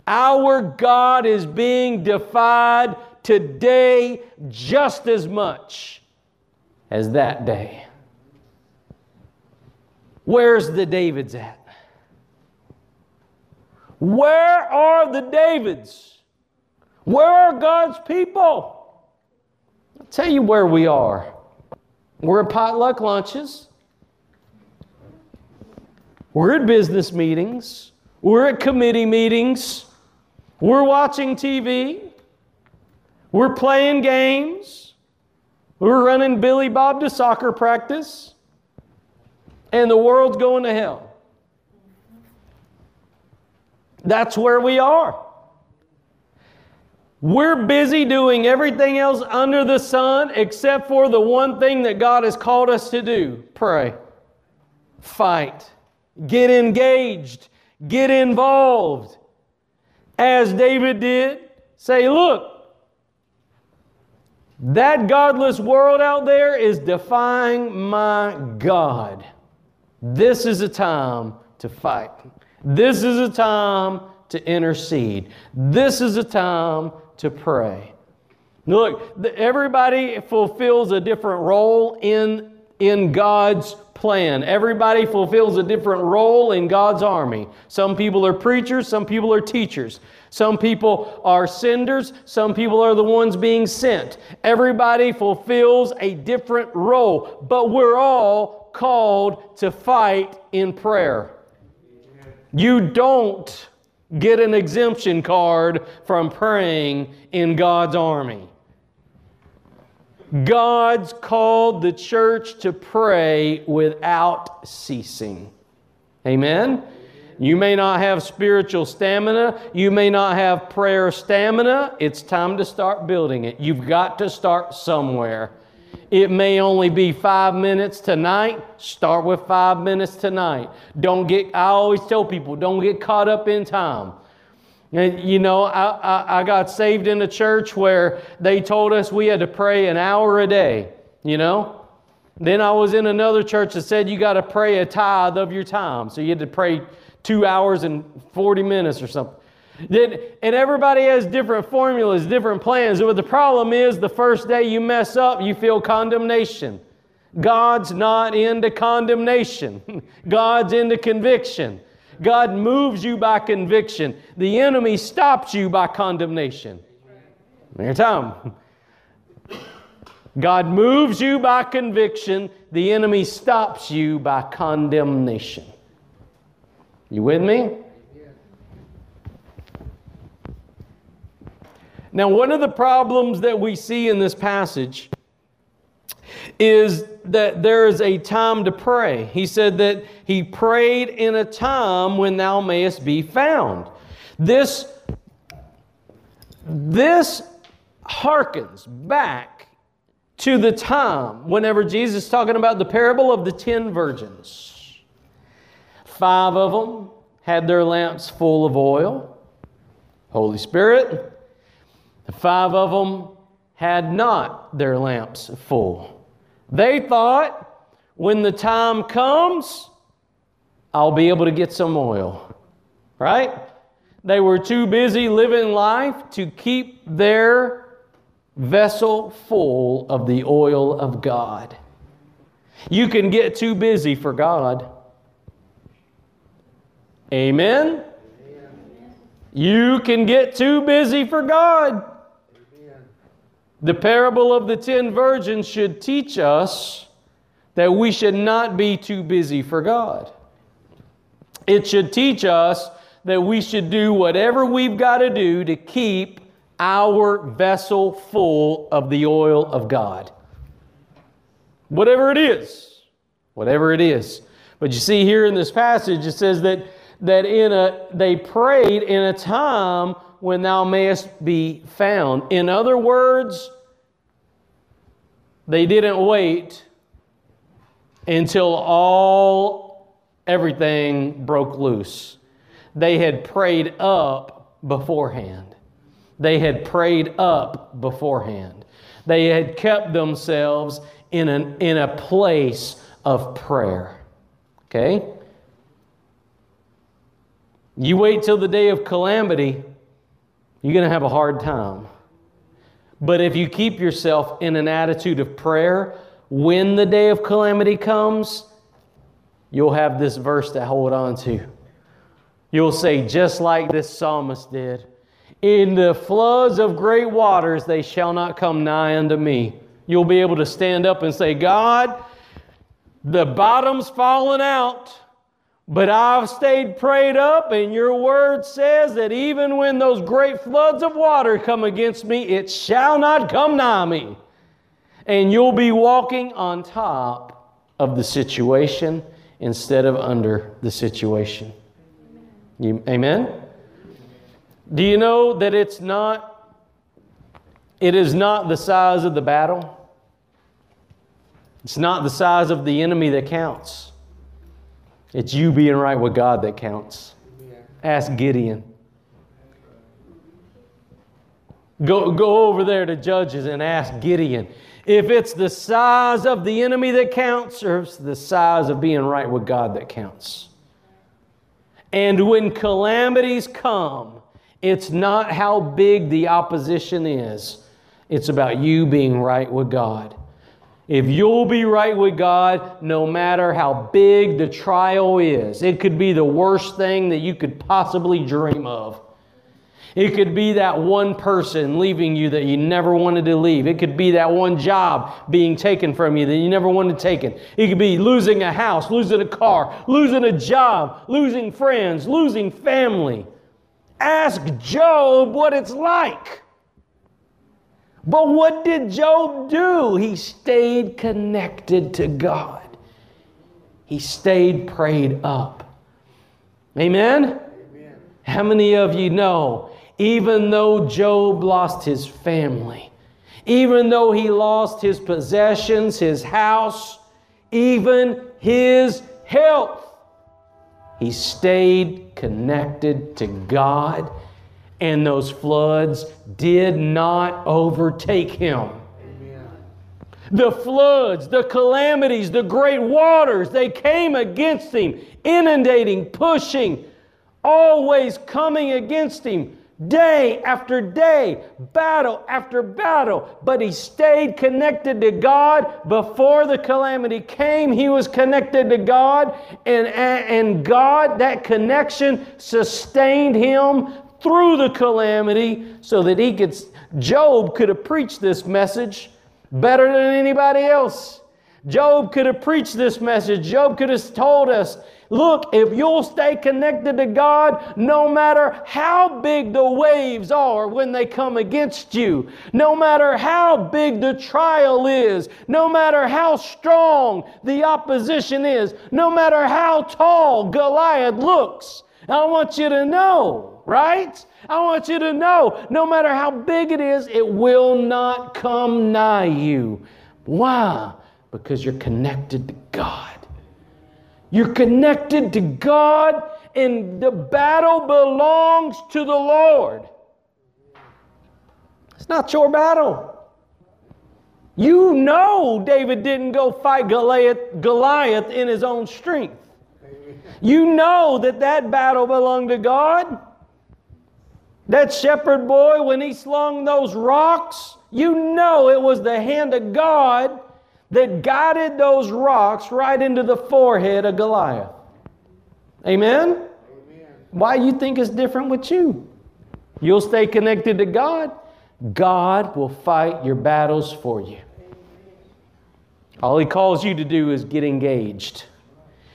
Our God is being defied today just as much as that day. Where's the Davids at? Where are the Davids? Where are God's people? I'll tell you where we are. We're at potluck lunches. We're at business meetings. We're at committee meetings. We're watching TV. We're playing games. We were running Billy Bob to soccer practice, and the world's going to hell. That's where we are. We're busy doing everything else under the sun except for the one thing that God has called us to do pray, fight, get engaged, get involved. As David did, say, look, that godless world out there is defying my God. This is a time to fight. This is a time to intercede. This is a time to pray. Look, everybody fulfills a different role in, in God's plan. Everybody fulfills a different role in God's army. Some people are preachers, some people are teachers. Some people are senders, some people are the ones being sent. Everybody fulfills a different role, but we're all called to fight in prayer. You don't get an exemption card from praying in God's army. God's called the church to pray without ceasing. Amen? You may not have spiritual stamina. You may not have prayer stamina. It's time to start building it. You've got to start somewhere. It may only be five minutes tonight. Start with five minutes tonight. Don't get, I always tell people, don't get caught up in time. And you know, I, I, I, got saved in a church where they told us we had to pray an hour a day, you know? Then I was in another church that said you got to pray a tithe of your time. So you had to pray two hours and 40 minutes or something. Then, and everybody has different formulas, different plans. But the problem is the first day you mess up, you feel condemnation. God's not into condemnation, God's into conviction. God moves you by conviction. The enemy stops you by condemnation. Your time. God moves you by conviction. The enemy stops you by condemnation. You with me? Now, one of the problems that we see in this passage is that there is a time to pray. He said that he prayed in a time when thou mayest be found. This, this harkens back to the time whenever Jesus is talking about the parable of the ten virgins. Five of them had their lamps full of oil, Holy Spirit. The five of them had not their lamps full. They thought, when the time comes, I'll be able to get some oil. Right? They were too busy living life to keep their vessel full of the oil of God. You can get too busy for God. Amen? You can get too busy for God. The parable of the ten virgins should teach us that we should not be too busy for God. It should teach us that we should do whatever we've got to do to keep our vessel full of the oil of God. Whatever it is, whatever it is. But you see here in this passage, it says that that in a they prayed in a time when thou mayest be found. In other words, they didn't wait until all everything broke loose. They had prayed up beforehand. They had prayed up beforehand. They had kept themselves in, an, in a place of prayer. Okay? You wait till the day of calamity, you're going to have a hard time. But if you keep yourself in an attitude of prayer, when the day of calamity comes, you'll have this verse to hold on to. You'll say, just like this psalmist did, In the floods of great waters they shall not come nigh unto me. You'll be able to stand up and say, God, the bottom's fallen out. But I've stayed prayed up, and your word says that even when those great floods of water come against me, it shall not come nigh me. And you'll be walking on top of the situation instead of under the situation. You, amen? Do you know that it's not, it is not the size of the battle? It's not the size of the enemy that counts. It's you being right with God that counts. Ask Gideon. Go, go over there to Judges and ask Gideon if it's the size of the enemy that counts or it's the size of being right with God that counts. And when calamities come, it's not how big the opposition is, it's about you being right with God. If you'll be right with God, no matter how big the trial is, it could be the worst thing that you could possibly dream of. It could be that one person leaving you that you never wanted to leave. It could be that one job being taken from you that you never wanted taken. It could be losing a house, losing a car, losing a job, losing friends, losing family. Ask Job what it's like. But what did Job do? He stayed connected to God. He stayed prayed up. Amen? Amen? How many of you know, even though Job lost his family, even though he lost his possessions, his house, even his health, he stayed connected to God and those floods did not overtake him. The floods, the calamities, the great waters, they came against him, inundating, pushing, always coming against him, day after day, battle after battle. But he stayed connected to God. Before the calamity came, he was connected to God, and, and God, that connection sustained him through the calamity so that he could, Job could have preached this message better than anybody else. Job could have preached this message. Job could have told us, look, if you'll stay connected to God, no matter how big the waves are when they come against you, no matter how big the trial is, no matter how strong the opposition is, no matter how tall Goliath looks, I want you to know right? I want you to know no matter how big it is, it will not come nigh you. Why? Because you're connected to God. You're connected to God, and the battle belongs to the Lord. It's not your battle. You know David didn't go fight Goliath, Goliath in his own strength. You know that that battle belonged to God. That shepherd boy, when he slung those rocks, you know it was the hand of God that guided those rocks right into the forehead of Goliath. Amen? Amen. Why you think it's different with you? You'll stay connected to God. God will fight your battles for you. All he calls you to do is get engaged.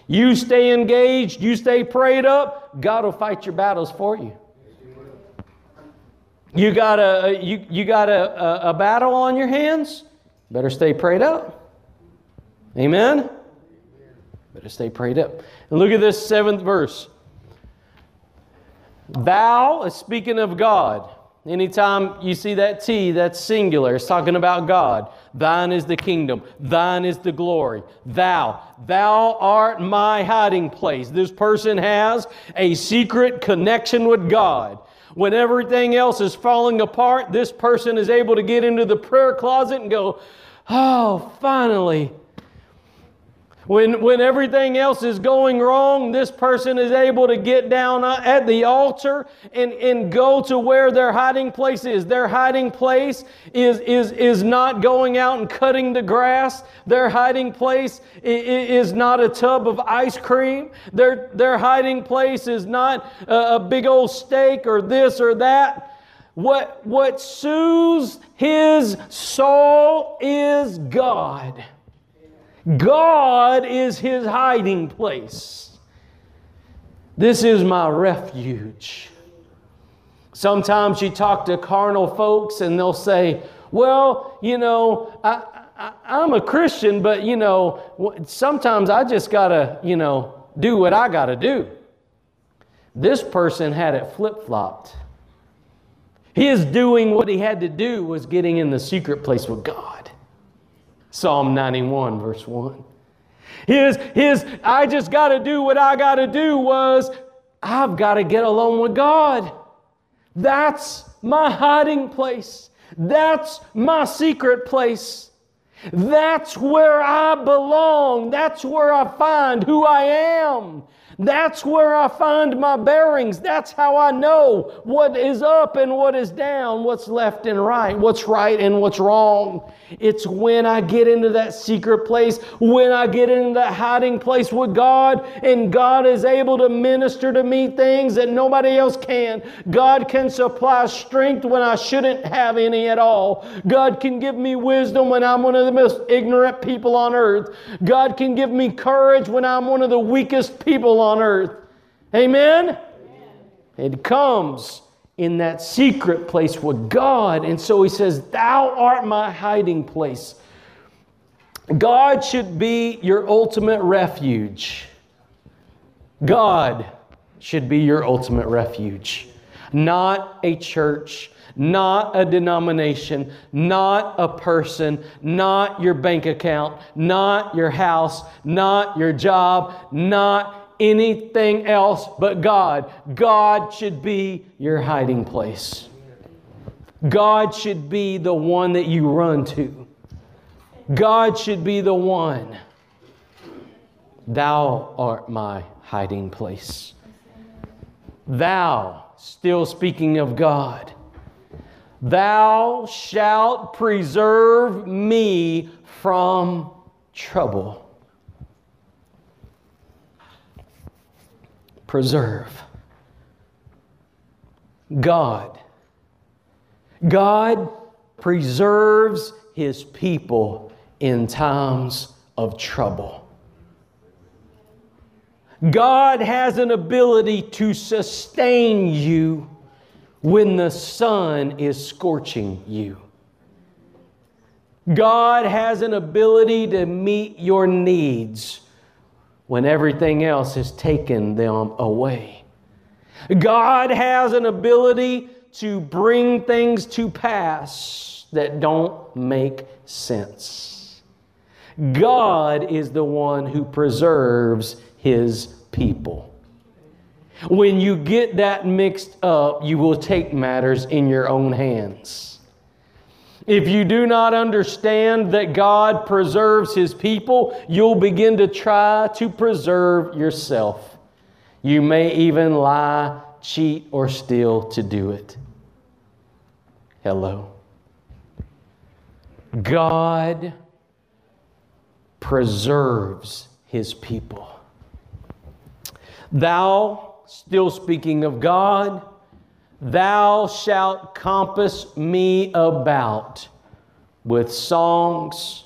You stay engaged, you stay prayed up, God will fight your battles for you. You got a you, you got a, a, a battle on your hands? Better stay prayed up. Amen? Better stay prayed up. And look at this seventh verse. Thou is speaking of God. Anytime you see that T, that's singular. It's talking about God. Thine is the kingdom. Thine is the glory. Thou. Thou art my hiding place. This person has a secret connection with God. When everything else is falling apart, this person is able to get into the prayer closet and go, Oh, finally, when, when everything else is going wrong, this person is able to get down uh, at the altar and, and go to where their hiding place is. Their hiding place is, is, is not going out and cutting the grass. Their hiding place is not a tub of ice cream. Their, their hiding place is not a, a big old steak or this or that. What, what soothes his soul is God. God is his hiding place. This is my refuge. Sometimes you talk to carnal folks and they'll say, Well, you know, I, am a Christian, but, you know, sometimes I just got to, you know, do what I got to do. This person had it flip flopped. His doing what he had to do was getting in the secret place with God. Psalm 91, verse 1. His, his, I just got to do what I got to do was, I've got to get alone with God. That's my hiding place. That's my secret place. That's where I belong. That's where I find who I am. That's where I find my bearings. That's how I know what is up and what is down, what's left and right, what's right and what's wrong. It's when I get into that secret place, when I get into that hiding place with God, and God is able to minister to me things that nobody else can. God can supply strength when I shouldn't have any at all. God can give me wisdom when I'm one of the most ignorant people on earth. God can give me courage when I'm one of the weakest people on earth. Amen? Amen. It comes in that secret place with God. And so he says, Thou art my hiding place. God should be your ultimate refuge. God should be your ultimate refuge, not a church, not a denomination, not a person, not your bank account, not your house, not your job, not anything else but God. God should be your hiding place. God should be the one that you run to. God should be the one. Thou art my hiding place. Thou, still speaking of God, thou shalt preserve me from trouble. Preserve. God. God preserves his people in times of trouble. God has an ability to sustain you when the sun is scorching you. God has an ability to meet your needs when everything else has taken them away. God has an ability to bring things to pass that don't make sense. God is the one who preserves his people. When you get that mixed up, you will take matters in your own hands. If you do not understand that God preserves His people, you'll begin to try to preserve yourself. You may even lie, cheat, or steal to do it. Hello. God preserves His people. Thou, still speaking of God, Thou shalt compass me about with songs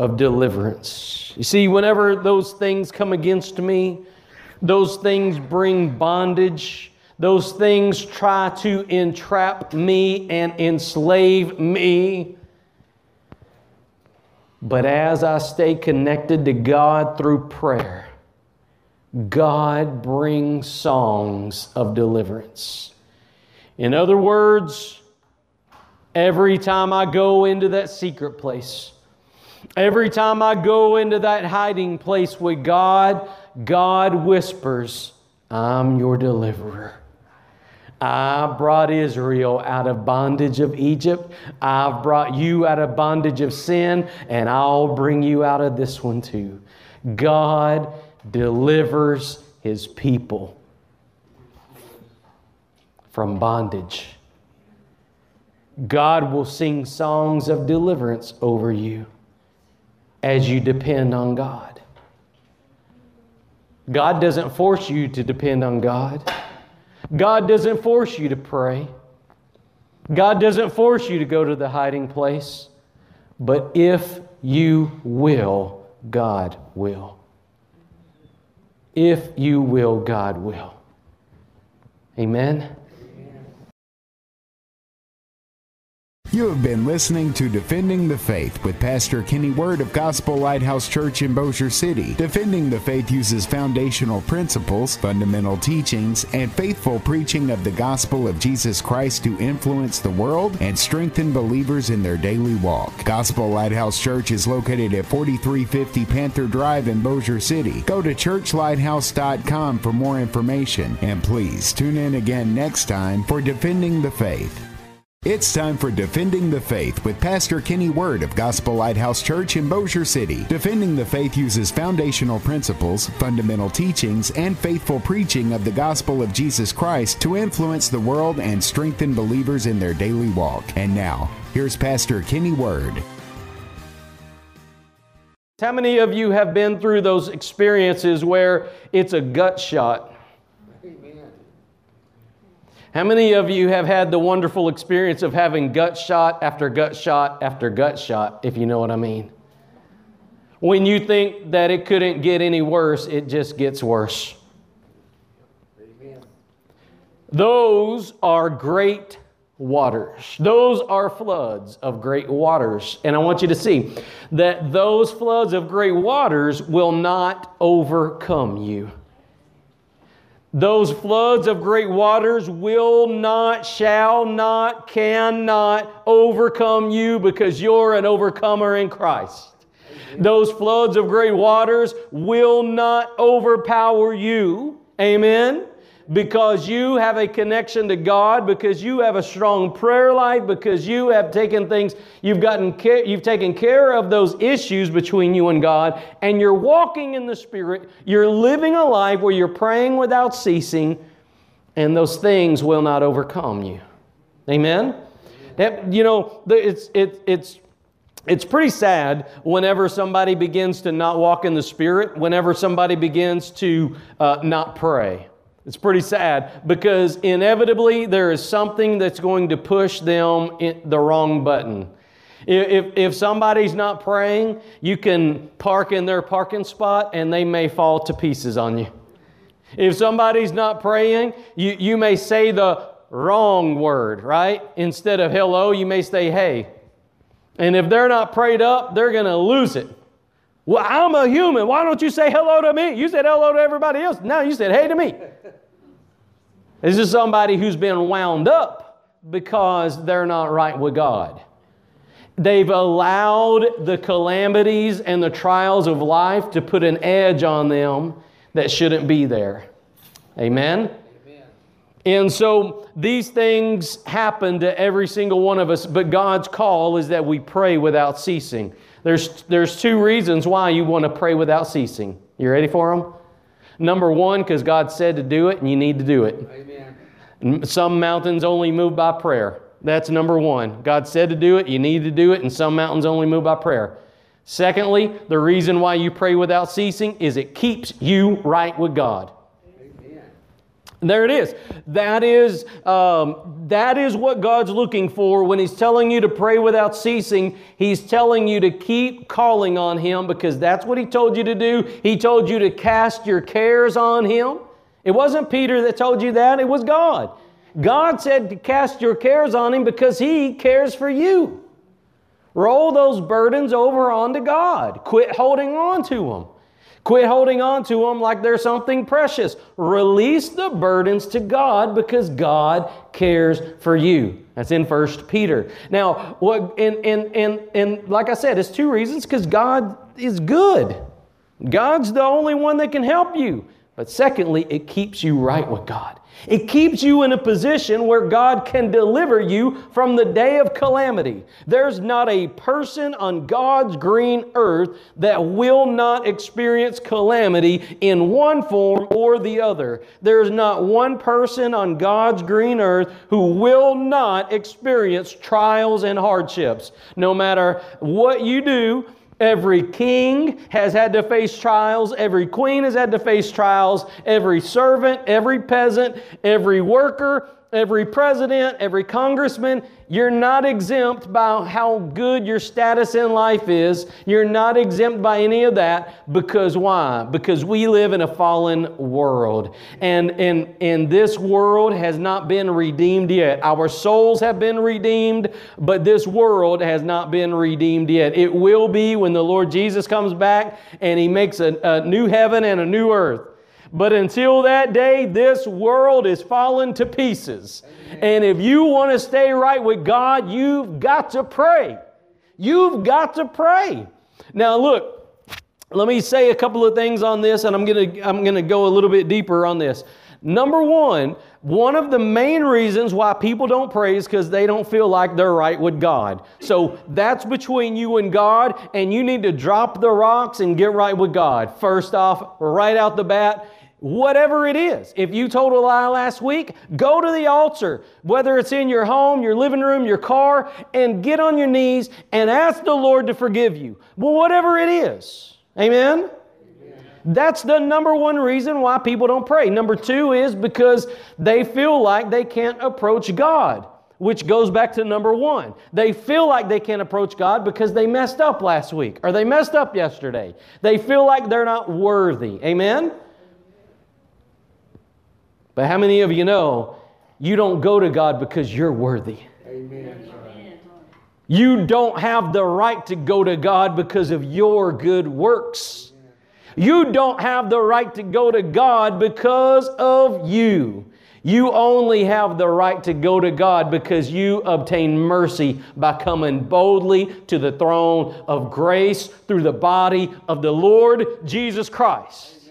of deliverance. You see, whenever those things come against me, those things bring bondage. Those things try to entrap me and enslave me. But as I stay connected to God through prayer, God brings songs of deliverance. In other words, every time I go into that secret place, every time I go into that hiding place with God, God whispers, I'm your deliverer. I brought Israel out of bondage of Egypt. I've brought you out of bondage of sin, and I'll bring you out of this one too. God delivers his people from bondage. God will sing songs of deliverance over you as you depend on God. God doesn't force you to depend on God. God doesn't force you to pray. God doesn't force you to go to the hiding place. But if you will, God will. If you will, God will. Amen. You have been listening to Defending the Faith with Pastor Kenny Word of Gospel Lighthouse Church in Bossier City. Defending the Faith uses foundational principles, fundamental teachings, and faithful preaching of the gospel of Jesus Christ to influence the world and strengthen believers in their daily walk. Gospel Lighthouse Church is located at 4350 Panther Drive in Bossier City. Go to churchlighthouse.com for more information and please tune in again next time for Defending the Faith. It's time for Defending the Faith with Pastor Kenny Word of Gospel Lighthouse Church in Bossier City. Defending the Faith uses foundational principles, fundamental teachings, and faithful preaching of the gospel of Jesus Christ to influence the world and strengthen believers in their daily walk. And now, here's Pastor Kenny Word. How many of you have been through those experiences where it's a gut shot? How many of you have had the wonderful experience of having gut shot after gut shot after gut shot, if you know what I mean? When you think that it couldn't get any worse, it just gets worse. Amen. Those are great waters. Those are floods of great waters. And I want you to see that those floods of great waters will not overcome you. Those floods of great waters will not, shall not, cannot overcome you because you're an overcomer in Christ. Those floods of great waters will not overpower you. Amen because you have a connection to God, because you have a strong prayer life, because you have taken things, you've gotten care, you've taken care of those issues between you and God, and you're walking in the Spirit, you're living a life where you're praying without ceasing, and those things will not overcome you. Amen? That, you know, it's, it, it's, it's pretty sad whenever somebody begins to not walk in the Spirit, whenever somebody begins to uh, not pray. It's pretty sad because inevitably there is something that's going to push them the wrong button. If, if somebody's not praying, you can park in their parking spot and they may fall to pieces on you. If somebody's not praying, you, you may say the wrong word, right? Instead of hello, you may say hey. And if they're not prayed up, they're going to lose it. Well, I'm a human. Why don't you say hello to me? You said hello to everybody else. Now you said hey to me. This is somebody who's been wound up because they're not right with God. They've allowed the calamities and the trials of life to put an edge on them that shouldn't be there. Amen? Amen? And so these things happen to every single one of us, but God's call is that we pray without ceasing. There's, there's two reasons why you want to pray without ceasing. You ready for them? Number one, because God said to do it and you need to do it. Amen. Some mountains only move by prayer. That's number one. God said to do it, you need to do it, and some mountains only move by prayer. Secondly, the reason why you pray without ceasing is it keeps you right with God. There it is. That is, um, that is what God's looking for when He's telling you to pray without ceasing. He's telling you to keep calling on Him because that's what He told you to do. He told you to cast your cares on Him. It wasn't Peter that told you that, it was God. God said to cast your cares on Him because He cares for you. Roll those burdens over onto God. Quit holding on to them. Quit holding on to them like they're something precious. Release the burdens to God because God cares for you. That's in First Peter. Now, what and and and and like I said, it's two reasons because God is good. God's the only one that can help you. But secondly, it keeps you right with God. It keeps you in a position where God can deliver you from the day of calamity. There's not a person on God's green earth that will not experience calamity in one form or the other. There's not one person on God's green earth who will not experience trials and hardships. No matter what you do, Every king has had to face trials. Every queen has had to face trials. Every servant, every peasant, every worker, every president, every congressman, you're not exempt by how good your status in life is. You're not exempt by any of that because why? Because we live in a fallen world. And, and, and this world has not been redeemed yet. Our souls have been redeemed, but this world has not been redeemed yet. It will be when the Lord Jesus comes back and He makes a, a new heaven and a new earth. But until that day, this world is falling to pieces. And if you want to stay right with God, you've got to pray. You've got to pray. Now, look, let me say a couple of things on this, and I'm going to I'm going to go a little bit deeper on this. Number one, one of the main reasons why people don't pray is because they don't feel like they're right with God. So that's between you and God, and you need to drop the rocks and get right with God. First off, right out the bat, Whatever it is. If you told a lie last week, go to the altar, whether it's in your home, your living room, your car, and get on your knees and ask the Lord to forgive you. Well, whatever it is. Amen? That's the number one reason why people don't pray. Number two is because they feel like they can't approach God, which goes back to number one. They feel like they can't approach God because they messed up last week or they messed up yesterday. They feel like they're not worthy. Amen? But how many of you know you don't go to God because you're worthy? Amen. You don't have the right to go to God because of your good works. You don't have the right to go to God because of you. You only have the right to go to God because you obtain mercy by coming boldly to the throne of grace through the body of the Lord Jesus Christ.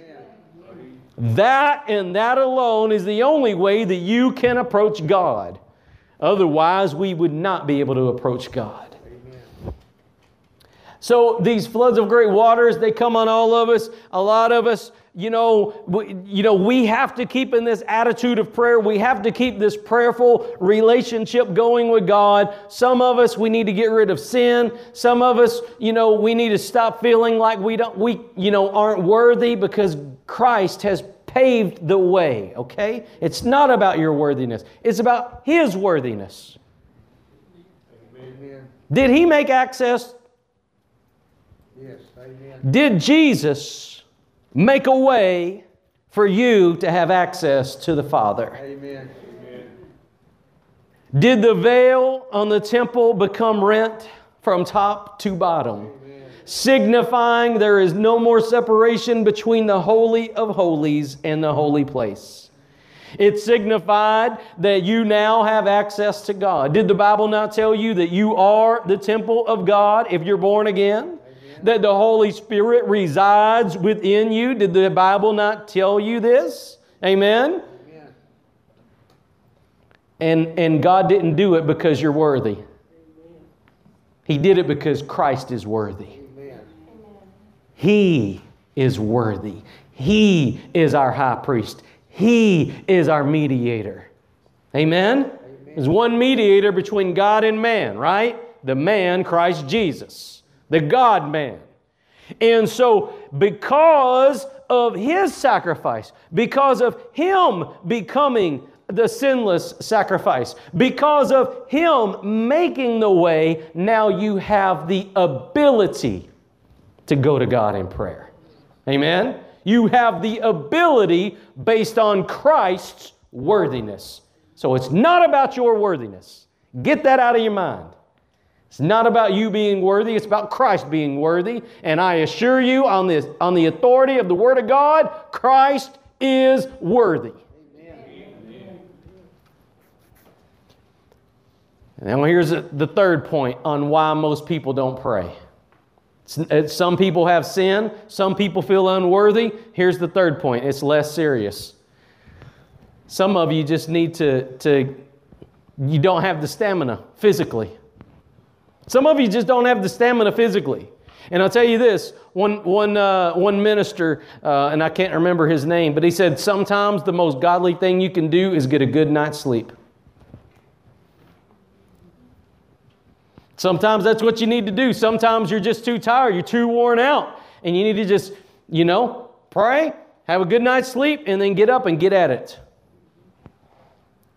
That and that alone is the only way that you can approach God. Otherwise, we would not be able to approach God. So these floods of great waters, they come on all of us. A lot of us, you know, we, you know, we have to keep in this attitude of prayer. We have to keep this prayerful relationship going with God. Some of us, we need to get rid of sin. Some of us, you know, we need to stop feeling like we don't, we, you know, aren't worthy because Christ has paved the way, okay? It's not about your worthiness, it's about His worthiness. Amen. Did He make access? Yes, amen. Did Jesus make a way for you to have access to the Father? Amen. Did the veil on the temple become rent from top to bottom? signifying there is no more separation between the Holy of Holies and the holy place. It signified that you now have access to God. Did the Bible not tell you that you are the temple of God if you're born again? Amen. That the Holy Spirit resides within you? Did the Bible not tell you this? Amen? Amen. And, and God didn't do it because you're worthy. He did it because Christ is worthy. He is worthy. He is our high priest. He is our mediator. Amen? Amen? There's one mediator between God and man, right? The man, Christ Jesus, the God man. And so, because of his sacrifice, because of him becoming the sinless sacrifice, because of him making the way, now you have the ability to go to God in prayer. Amen? You have the ability based on Christ's worthiness. So it's not about your worthiness. Get that out of your mind. It's not about you being worthy, it's about Christ being worthy. And I assure you, on, this, on the authority of the Word of God, Christ is worthy. Amen. Now, here's the third point on why most people don't pray. Some people have sin, some people feel unworthy. Here's the third point it's less serious. Some of you just need to, to you don't have the stamina physically. Some of you just don't have the stamina physically. And I'll tell you this one, one, uh, one minister, uh, and I can't remember his name, but he said, Sometimes the most godly thing you can do is get a good night's sleep. Sometimes that's what you need to do. Sometimes you're just too tired, you're too worn out, and you need to just, you know, pray, have a good night's sleep, and then get up and get at it.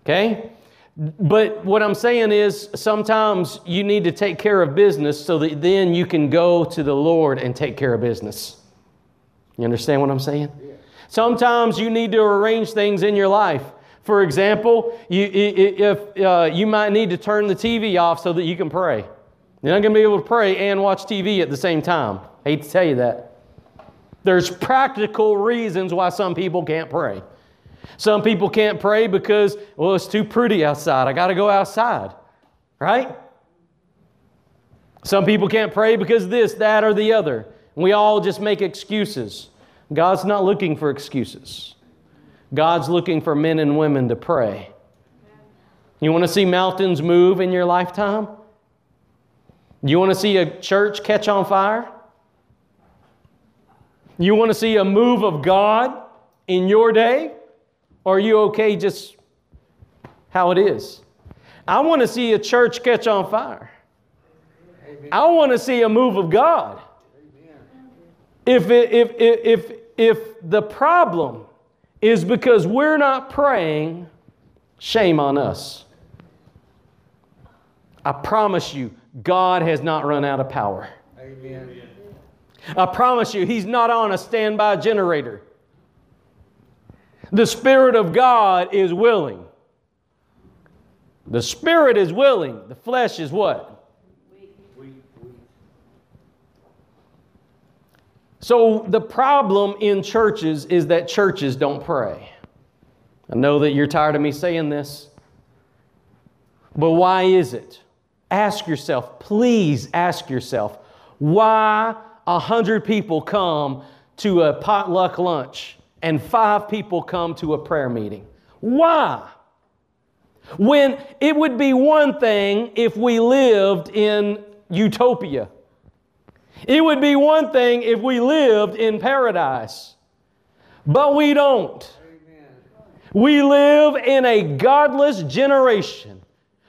Okay? But what I'm saying is sometimes you need to take care of business so that then you can go to the Lord and take care of business. You understand what I'm saying? Sometimes you need to arrange things in your life. For example, you, if, uh, you might need to turn the TV off so that you can pray. You're not going to be able to pray and watch TV at the same time. I hate to tell you that. There's practical reasons why some people can't pray. Some people can't pray because, well, it's too pretty outside. I got to go outside, right? Some people can't pray because this, that, or the other. We all just make excuses. God's not looking for excuses. God's looking for men and women to pray. You want to see mountains move in your lifetime? You want to see a church catch on fire? You want to see a move of God in your day? Or are you okay just how it is? I want to see a church catch on fire. Amen. I want to see a move of God. If, it, if, if, if, if the problem is because we're not praying, shame on us. I promise you, God has not run out of power. Amen. I promise you, He's not on a standby generator. The Spirit of God is willing. The Spirit is willing. The flesh is what? So, the problem in churches is that churches don't pray. I know that you're tired of me saying this, but why is it? Ask yourself, please ask yourself, why a hundred people come to a potluck lunch and five people come to a prayer meeting. Why? When it would be one thing if we lived in utopia. It would be one thing if we lived in paradise. But we don't. We live in a godless generation.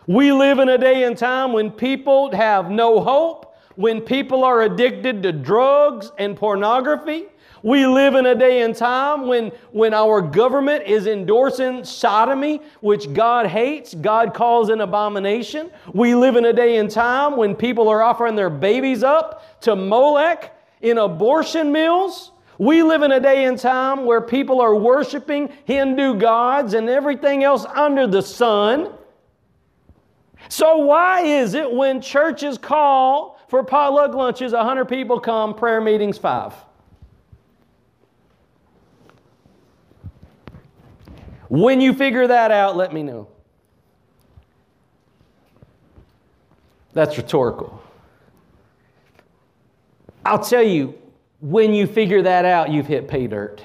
We live in a day and time when people have no hope, when people are addicted to drugs and pornography, we live in a day and time when, when our government is endorsing sodomy, which God hates, God calls an abomination. We live in a day and time when people are offering their babies up to Molech in abortion mills. We live in a day and time where people are worshiping Hindu gods and everything else under the sun. So, why is it when churches call for potluck lunches, 100 people come, prayer meetings, five? When you figure that out, let me know. That's rhetorical. I'll tell you, when you figure that out, you've hit pay dirt.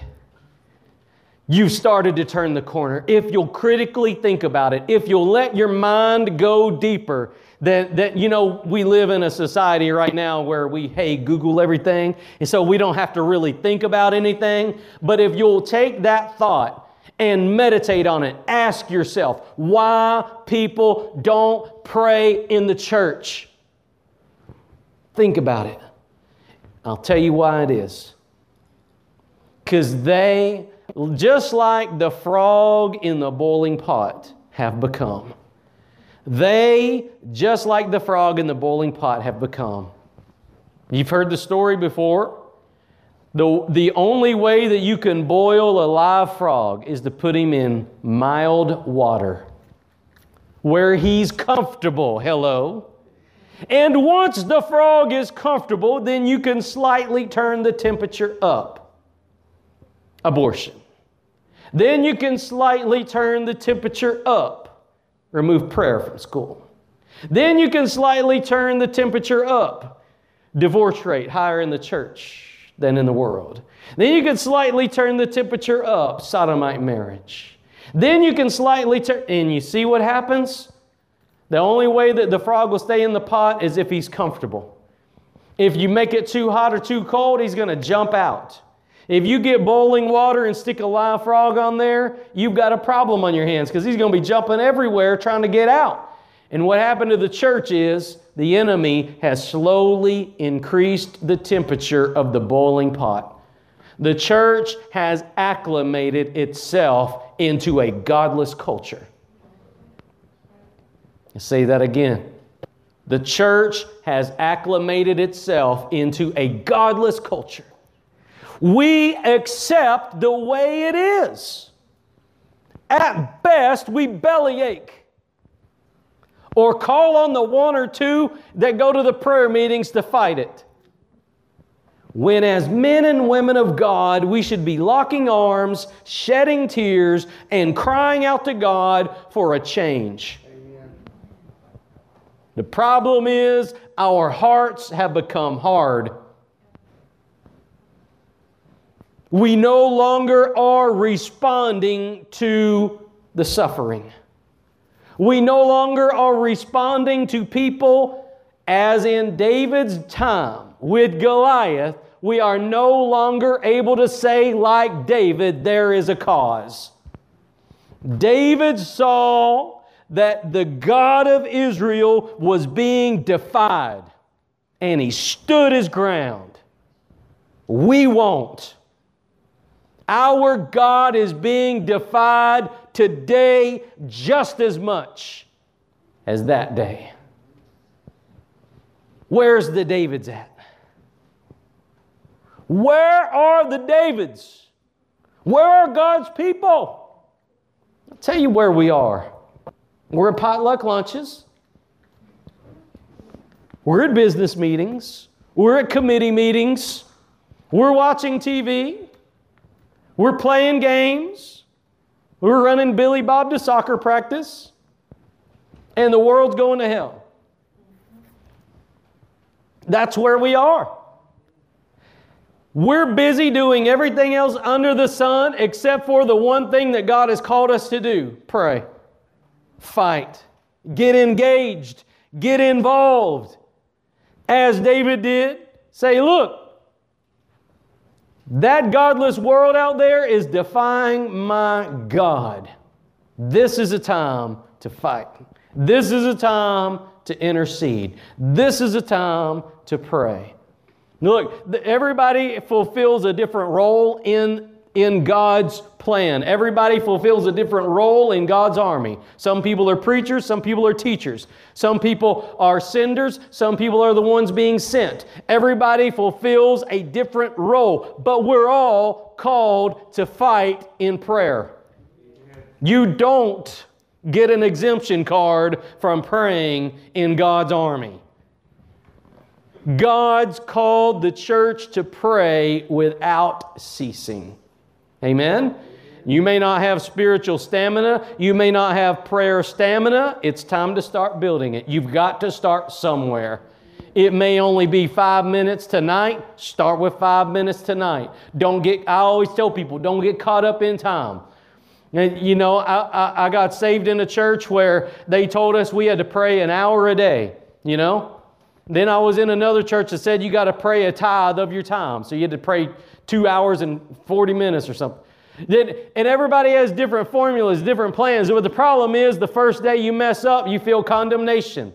You've started to turn the corner. If you'll critically think about it, if you'll let your mind go deeper, that, that you know, we live in a society right now where we, hey, Google everything, and so we don't have to really think about anything. But if you'll take that thought and meditate on it. Ask yourself why people don't pray in the church. Think about it. I'll tell you why it is. Because they, just like the frog in the boiling pot, have become. They, just like the frog in the boiling pot, have become. You've heard the story before. The, the only way that you can boil a live frog is to put him in mild water where he's comfortable. Hello. And once the frog is comfortable, then you can slightly turn the temperature up. Abortion. Then you can slightly turn the temperature up. Remove prayer from school. Then you can slightly turn the temperature up. Divorce rate higher in the church than in the world. Then you can slightly turn the temperature up, sodomite marriage. Then you can slightly turn, and you see what happens? The only way that the frog will stay in the pot is if he's comfortable. If you make it too hot or too cold, he's going to jump out. If you get boiling water and stick a live frog on there, you've got a problem on your hands because he's going to be jumping everywhere trying to get out. And what happened to the church is the enemy has slowly increased the temperature of the boiling pot. The church has acclimated itself into a godless culture. I'll say that again. The church has acclimated itself into a godless culture. We accept the way it is. At best, we bellyache or call on the one or two that go to the prayer meetings to fight it. When, as men and women of God, we should be locking arms, shedding tears, and crying out to God for a change. Amen. The problem is our hearts have become hard. We no longer are responding to the suffering. We no longer are responding to people as in David's time with Goliath. We are no longer able to say, like David, there is a cause. David saw that the God of Israel was being defied, and he stood his ground. We won't. Our God is being defied today just as much as that day. Where's the Davids at? Where are the Davids? Where are God's people? I'll tell you where we are. We're at potluck lunches. We're at business meetings. We're at committee meetings. We're watching TV. We're playing games. We're running Billy Bob to soccer practice. And the world's going to hell. That's where we are. We're busy doing everything else under the sun except for the one thing that God has called us to do pray, fight, get engaged, get involved. As David did, say, Look, that godless world out there is defying my God. This is a time to fight. This is a time to intercede. This is a time to pray. Look, everybody fulfills a different role in in God's plan. Everybody fulfills a different role in God's army. Some people are preachers, some people are teachers. Some people are senders, some people are the ones being sent. Everybody fulfills a different role, but we're all called to fight in prayer. You don't get an exemption card from praying in God's army. God's called the church to pray without ceasing. Amen? You may not have spiritual stamina. You may not have prayer stamina. It's time to start building it. You've got to start somewhere. It may only be five minutes tonight. Start with five minutes tonight. Don't get, I always tell people, don't get caught up in time. You know, I, I, I got saved in a church where they told us we had to pray an hour a day, you know? Then I was in another church that said you got to pray a tithe of your time. So you had to pray two hours and 40 minutes or something. Then, and everybody has different formulas, different plans. But the problem is the first day you mess up, you feel condemnation.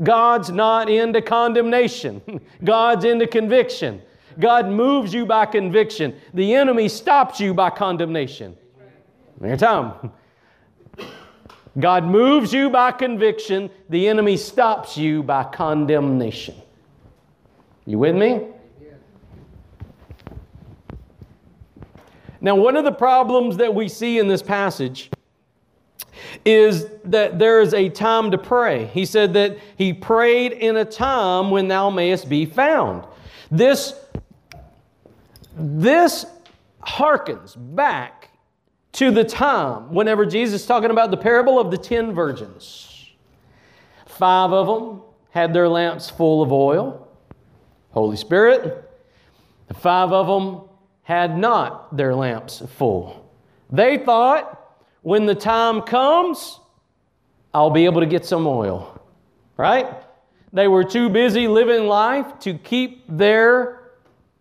God's not into condemnation, God's into conviction. God moves you by conviction. The enemy stops you by condemnation. Your time. God moves you by conviction, the enemy stops you by condemnation. You with me? Now, one of the problems that we see in this passage is that there is a time to pray. He said that he prayed in a time when thou mayest be found. This, this harkens back to the time whenever Jesus is talking about the parable of the ten virgins. Five of them had their lamps full of oil, Holy Spirit. The five of them had not their lamps full. They thought, when the time comes, I'll be able to get some oil, right? They were too busy living life to keep their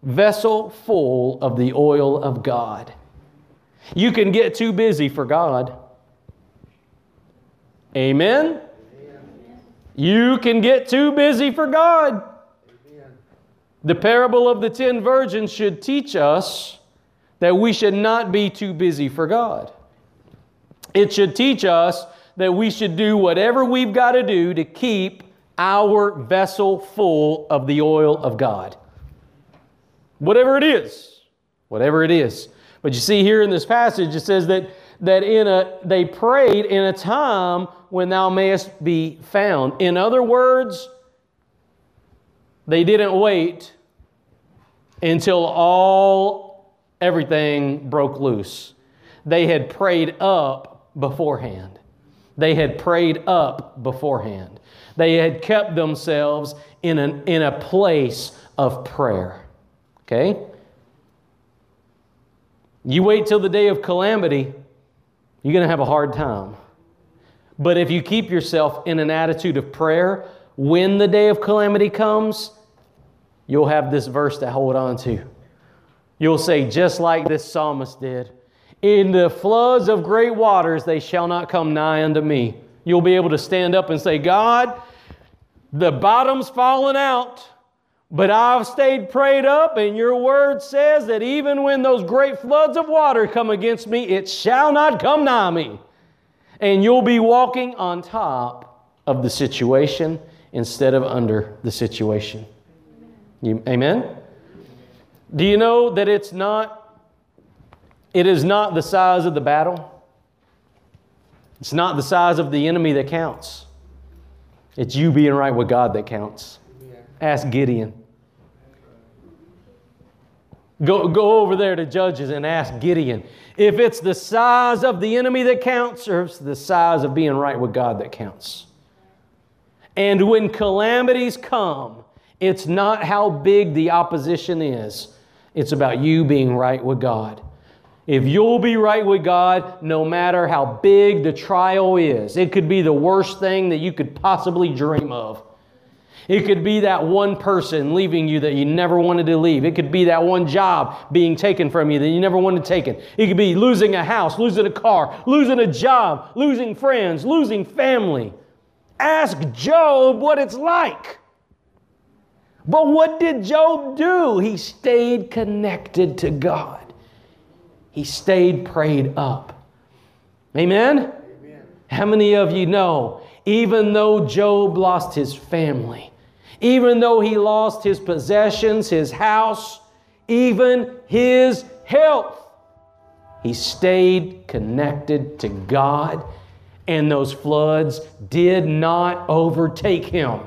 vessel full of the oil of God. You can get too busy for God. Amen? You can get too busy for God. The parable of the ten virgins should teach us that we should not be too busy for God. It should teach us that we should do whatever we've got to do to keep our vessel full of the oil of God. Whatever it is, whatever it is. But you see here in this passage, it says that, that in a, they prayed in a time when thou mayest be found. In other words, they didn't wait until all everything broke loose. They had prayed up beforehand. They had prayed up beforehand. They had kept themselves in, an, in a place of prayer. Okay? You wait till the day of calamity, you're going to have a hard time. But if you keep yourself in an attitude of prayer, when the day of calamity comes, you'll have this verse to hold on to. You'll say, just like this psalmist did, In the floods of great waters they shall not come nigh unto me. You'll be able to stand up and say, God, the bottom's fallen out, but I've stayed prayed up, and your word says that even when those great floods of water come against me, it shall not come nigh me. And you'll be walking on top of the situation instead of under the situation. You, amen? Do you know that it's not, it is not the size of the battle? It's not the size of the enemy that counts. It's you being right with God that counts. Ask Gideon. Go, go over there to Judges and ask Gideon if it's the size of the enemy that counts or it's the size of being right with God that counts. And when calamities come, it's not how big the opposition is, it's about you being right with God. If you'll be right with God, no matter how big the trial is, it could be the worst thing that you could possibly dream of. It could be that one person leaving you that you never wanted to leave. It could be that one job being taken from you that you never wanted taken. It could be losing a house, losing a car, losing a job, losing friends, losing family. Ask Job what it's like. But what did Job do? He stayed connected to God. He stayed prayed up. Amen? Amen? How many of you know, even though Job lost his family, even though he lost his possessions, his house, even his health, he stayed connected to God, and those floods did not overtake him.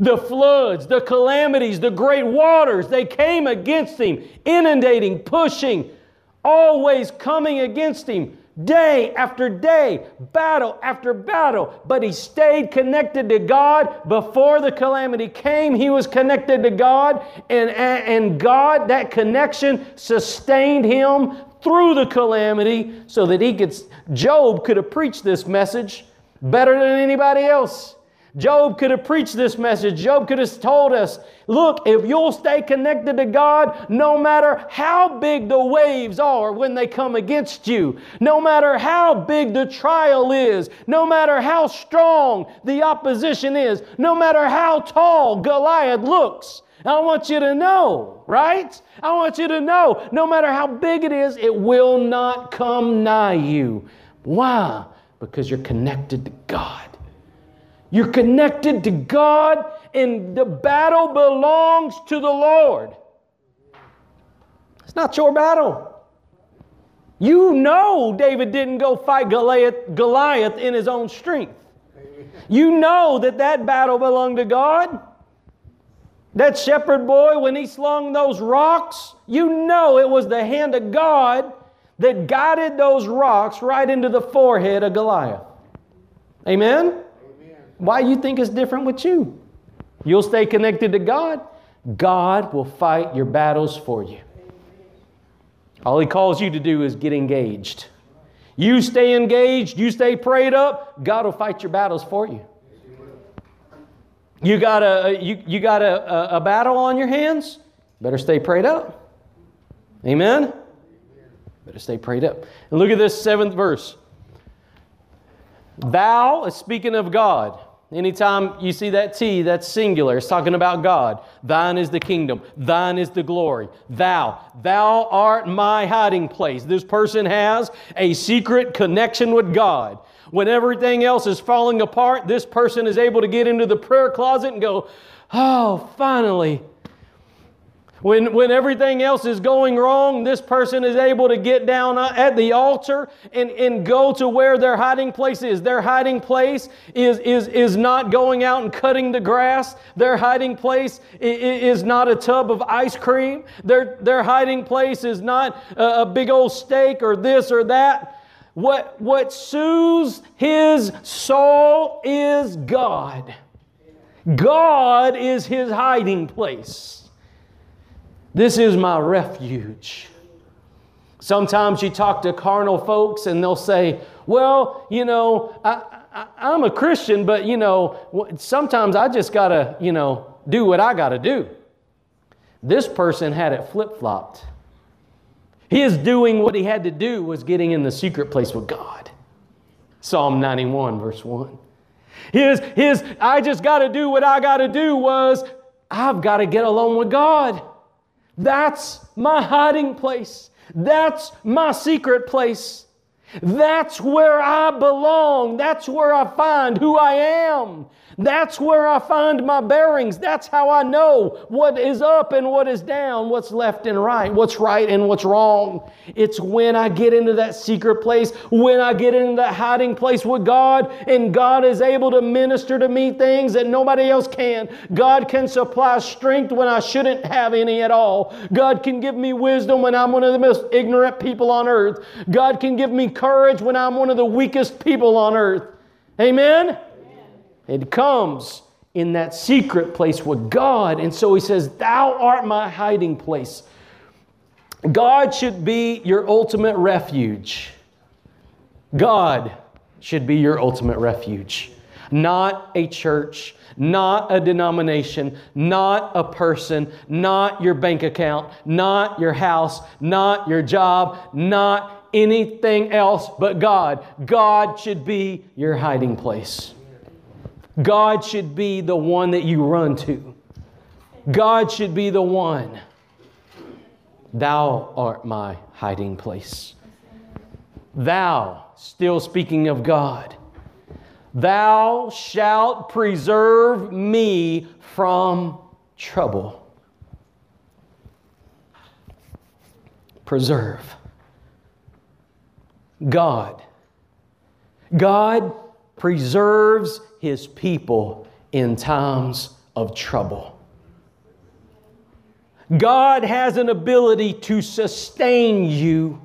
The floods, the calamities, the great waters, they came against him, inundating, pushing, always coming against him day after day, battle after battle. But he stayed connected to God. Before the calamity came, he was connected to God, and, and God, that connection sustained him through the calamity so that he could, Job could have preached this message better than anybody else. Job could have preached this message. Job could have told us, look, if you'll stay connected to God, no matter how big the waves are when they come against you, no matter how big the trial is, no matter how strong the opposition is, no matter how tall Goliath looks, I want you to know, right? I want you to know, no matter how big it is, it will not come nigh you. Why? Because you're connected to God. You're connected to God, and the battle belongs to the Lord. It's not your battle. You know David didn't go fight Goliath, Goliath in his own strength. You know that that battle belonged to God. That shepherd boy, when he slung those rocks, you know it was the hand of God that guided those rocks right into the forehead of Goliath. Amen? Why you think it's different with you? You'll stay connected to God. God will fight your battles for you. All He calls you to do is get engaged. You stay engaged, you stay prayed up, God will fight your battles for you. You got a you, you got a, a, a battle on your hands, better stay prayed up. Amen. Better stay prayed up. And look at this seventh verse. Thou is speaking of God. Anytime you see that T, that's singular. It's talking about God. Thine is the kingdom. Thine is the glory. Thou. Thou art my hiding place. This person has a secret connection with God. When everything else is falling apart, this person is able to get into the prayer closet and go, Oh, finally, when, when everything else is going wrong, this person is able to get down uh, at the altar and, and go to where their hiding place is. Their hiding place is, is, is not going out and cutting the grass. Their hiding place is not a tub of ice cream. Their, their hiding place is not a, a big old steak or this or that. What, what soothes his soul is God. God is his hiding place. This is my refuge. Sometimes you talk to carnal folks and they'll say, Well, you know, I, am a Christian, but, you know, sometimes I just got to, you know, do what I got to do. This person had it flip flopped. His doing what he had to do was getting in the secret place with God. Psalm 91, verse 1. His, his I just got to do what I got to do was I've got to get alone with God. That's my hiding place. That's my secret place. That's where I belong. That's where I find who I am. That's where I find my bearings. That's how I know what is up and what is down, what's left and right, what's right and what's wrong. It's when I get into that secret place, when I get into that hiding place with God, and God is able to minister to me things that nobody else can. God can supply strength when I shouldn't have any at all. God can give me wisdom when I'm one of the most ignorant people on earth. God can give me courage when I'm one of the weakest people on earth. Amen? It comes in that secret place with God. And so he says, Thou art my hiding place. God should be your ultimate refuge. God should be your ultimate refuge. Not a church, not a denomination, not a person, not your bank account, not your house, not your job, not anything else but God. God should be your hiding place. God should be the one that you run to. God should be the one. Thou art my hiding place. Thou, still speaking of God, thou shalt preserve me from trouble. Preserve. God. God preserves his people in times of trouble. God has an ability to sustain you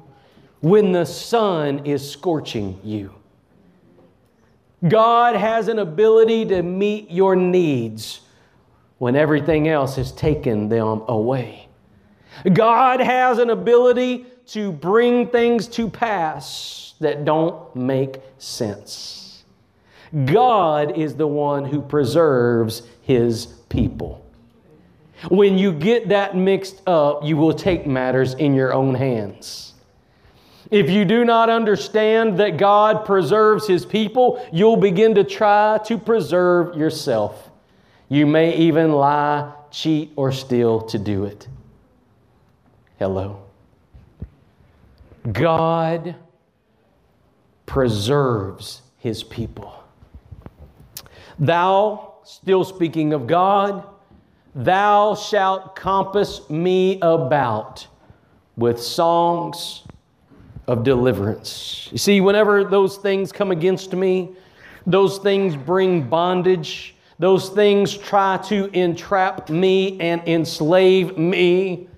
when the sun is scorching you. God has an ability to meet your needs when everything else has taken them away. God has an ability to bring things to pass that don't make sense. God is the one who preserves his people. When you get that mixed up, you will take matters in your own hands. If you do not understand that God preserves his people, you'll begin to try to preserve yourself. You may even lie, cheat, or steal to do it. Hello. God preserves his people. Thou, still speaking of God, thou shalt compass me about with songs of deliverance. You see, whenever those things come against me, those things bring bondage, those things try to entrap me and enslave me.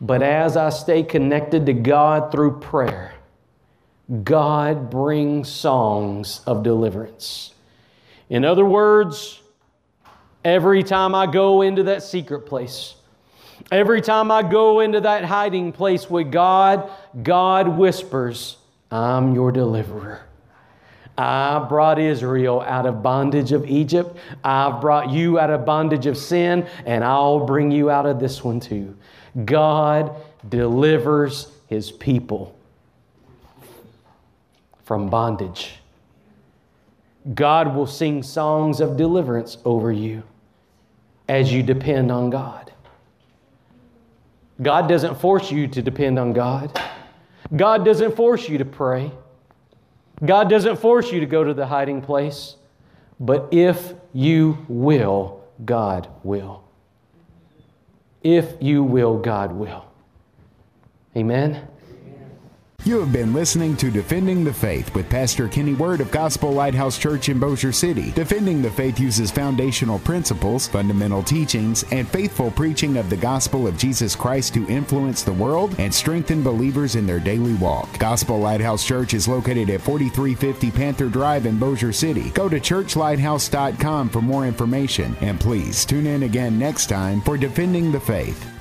But as I stay connected to God through prayer, God brings songs of deliverance. In other words, every time I go into that secret place, every time I go into that hiding place with God, God whispers, I'm your deliverer. I brought Israel out of bondage of Egypt. I've brought you out of bondage of sin, and I'll bring you out of this one too. God delivers his people from bondage. God will sing songs of deliverance over you as you depend on God. God doesn't force you to depend on God. God doesn't force you to pray. God doesn't force you to go to the hiding place, but if you will, God will. If you will, God will. Amen. You have been listening to Defending the Faith with Pastor Kenny Word of Gospel Lighthouse Church in Bossier City. Defending the Faith uses foundational principles, fundamental teachings, and faithful preaching of the gospel of Jesus Christ to influence the world and strengthen believers in their daily walk. Gospel Lighthouse Church is located at 4350 Panther Drive in Bossier City. Go to churchlighthouse.com for more information, and please tune in again next time for Defending the Faith.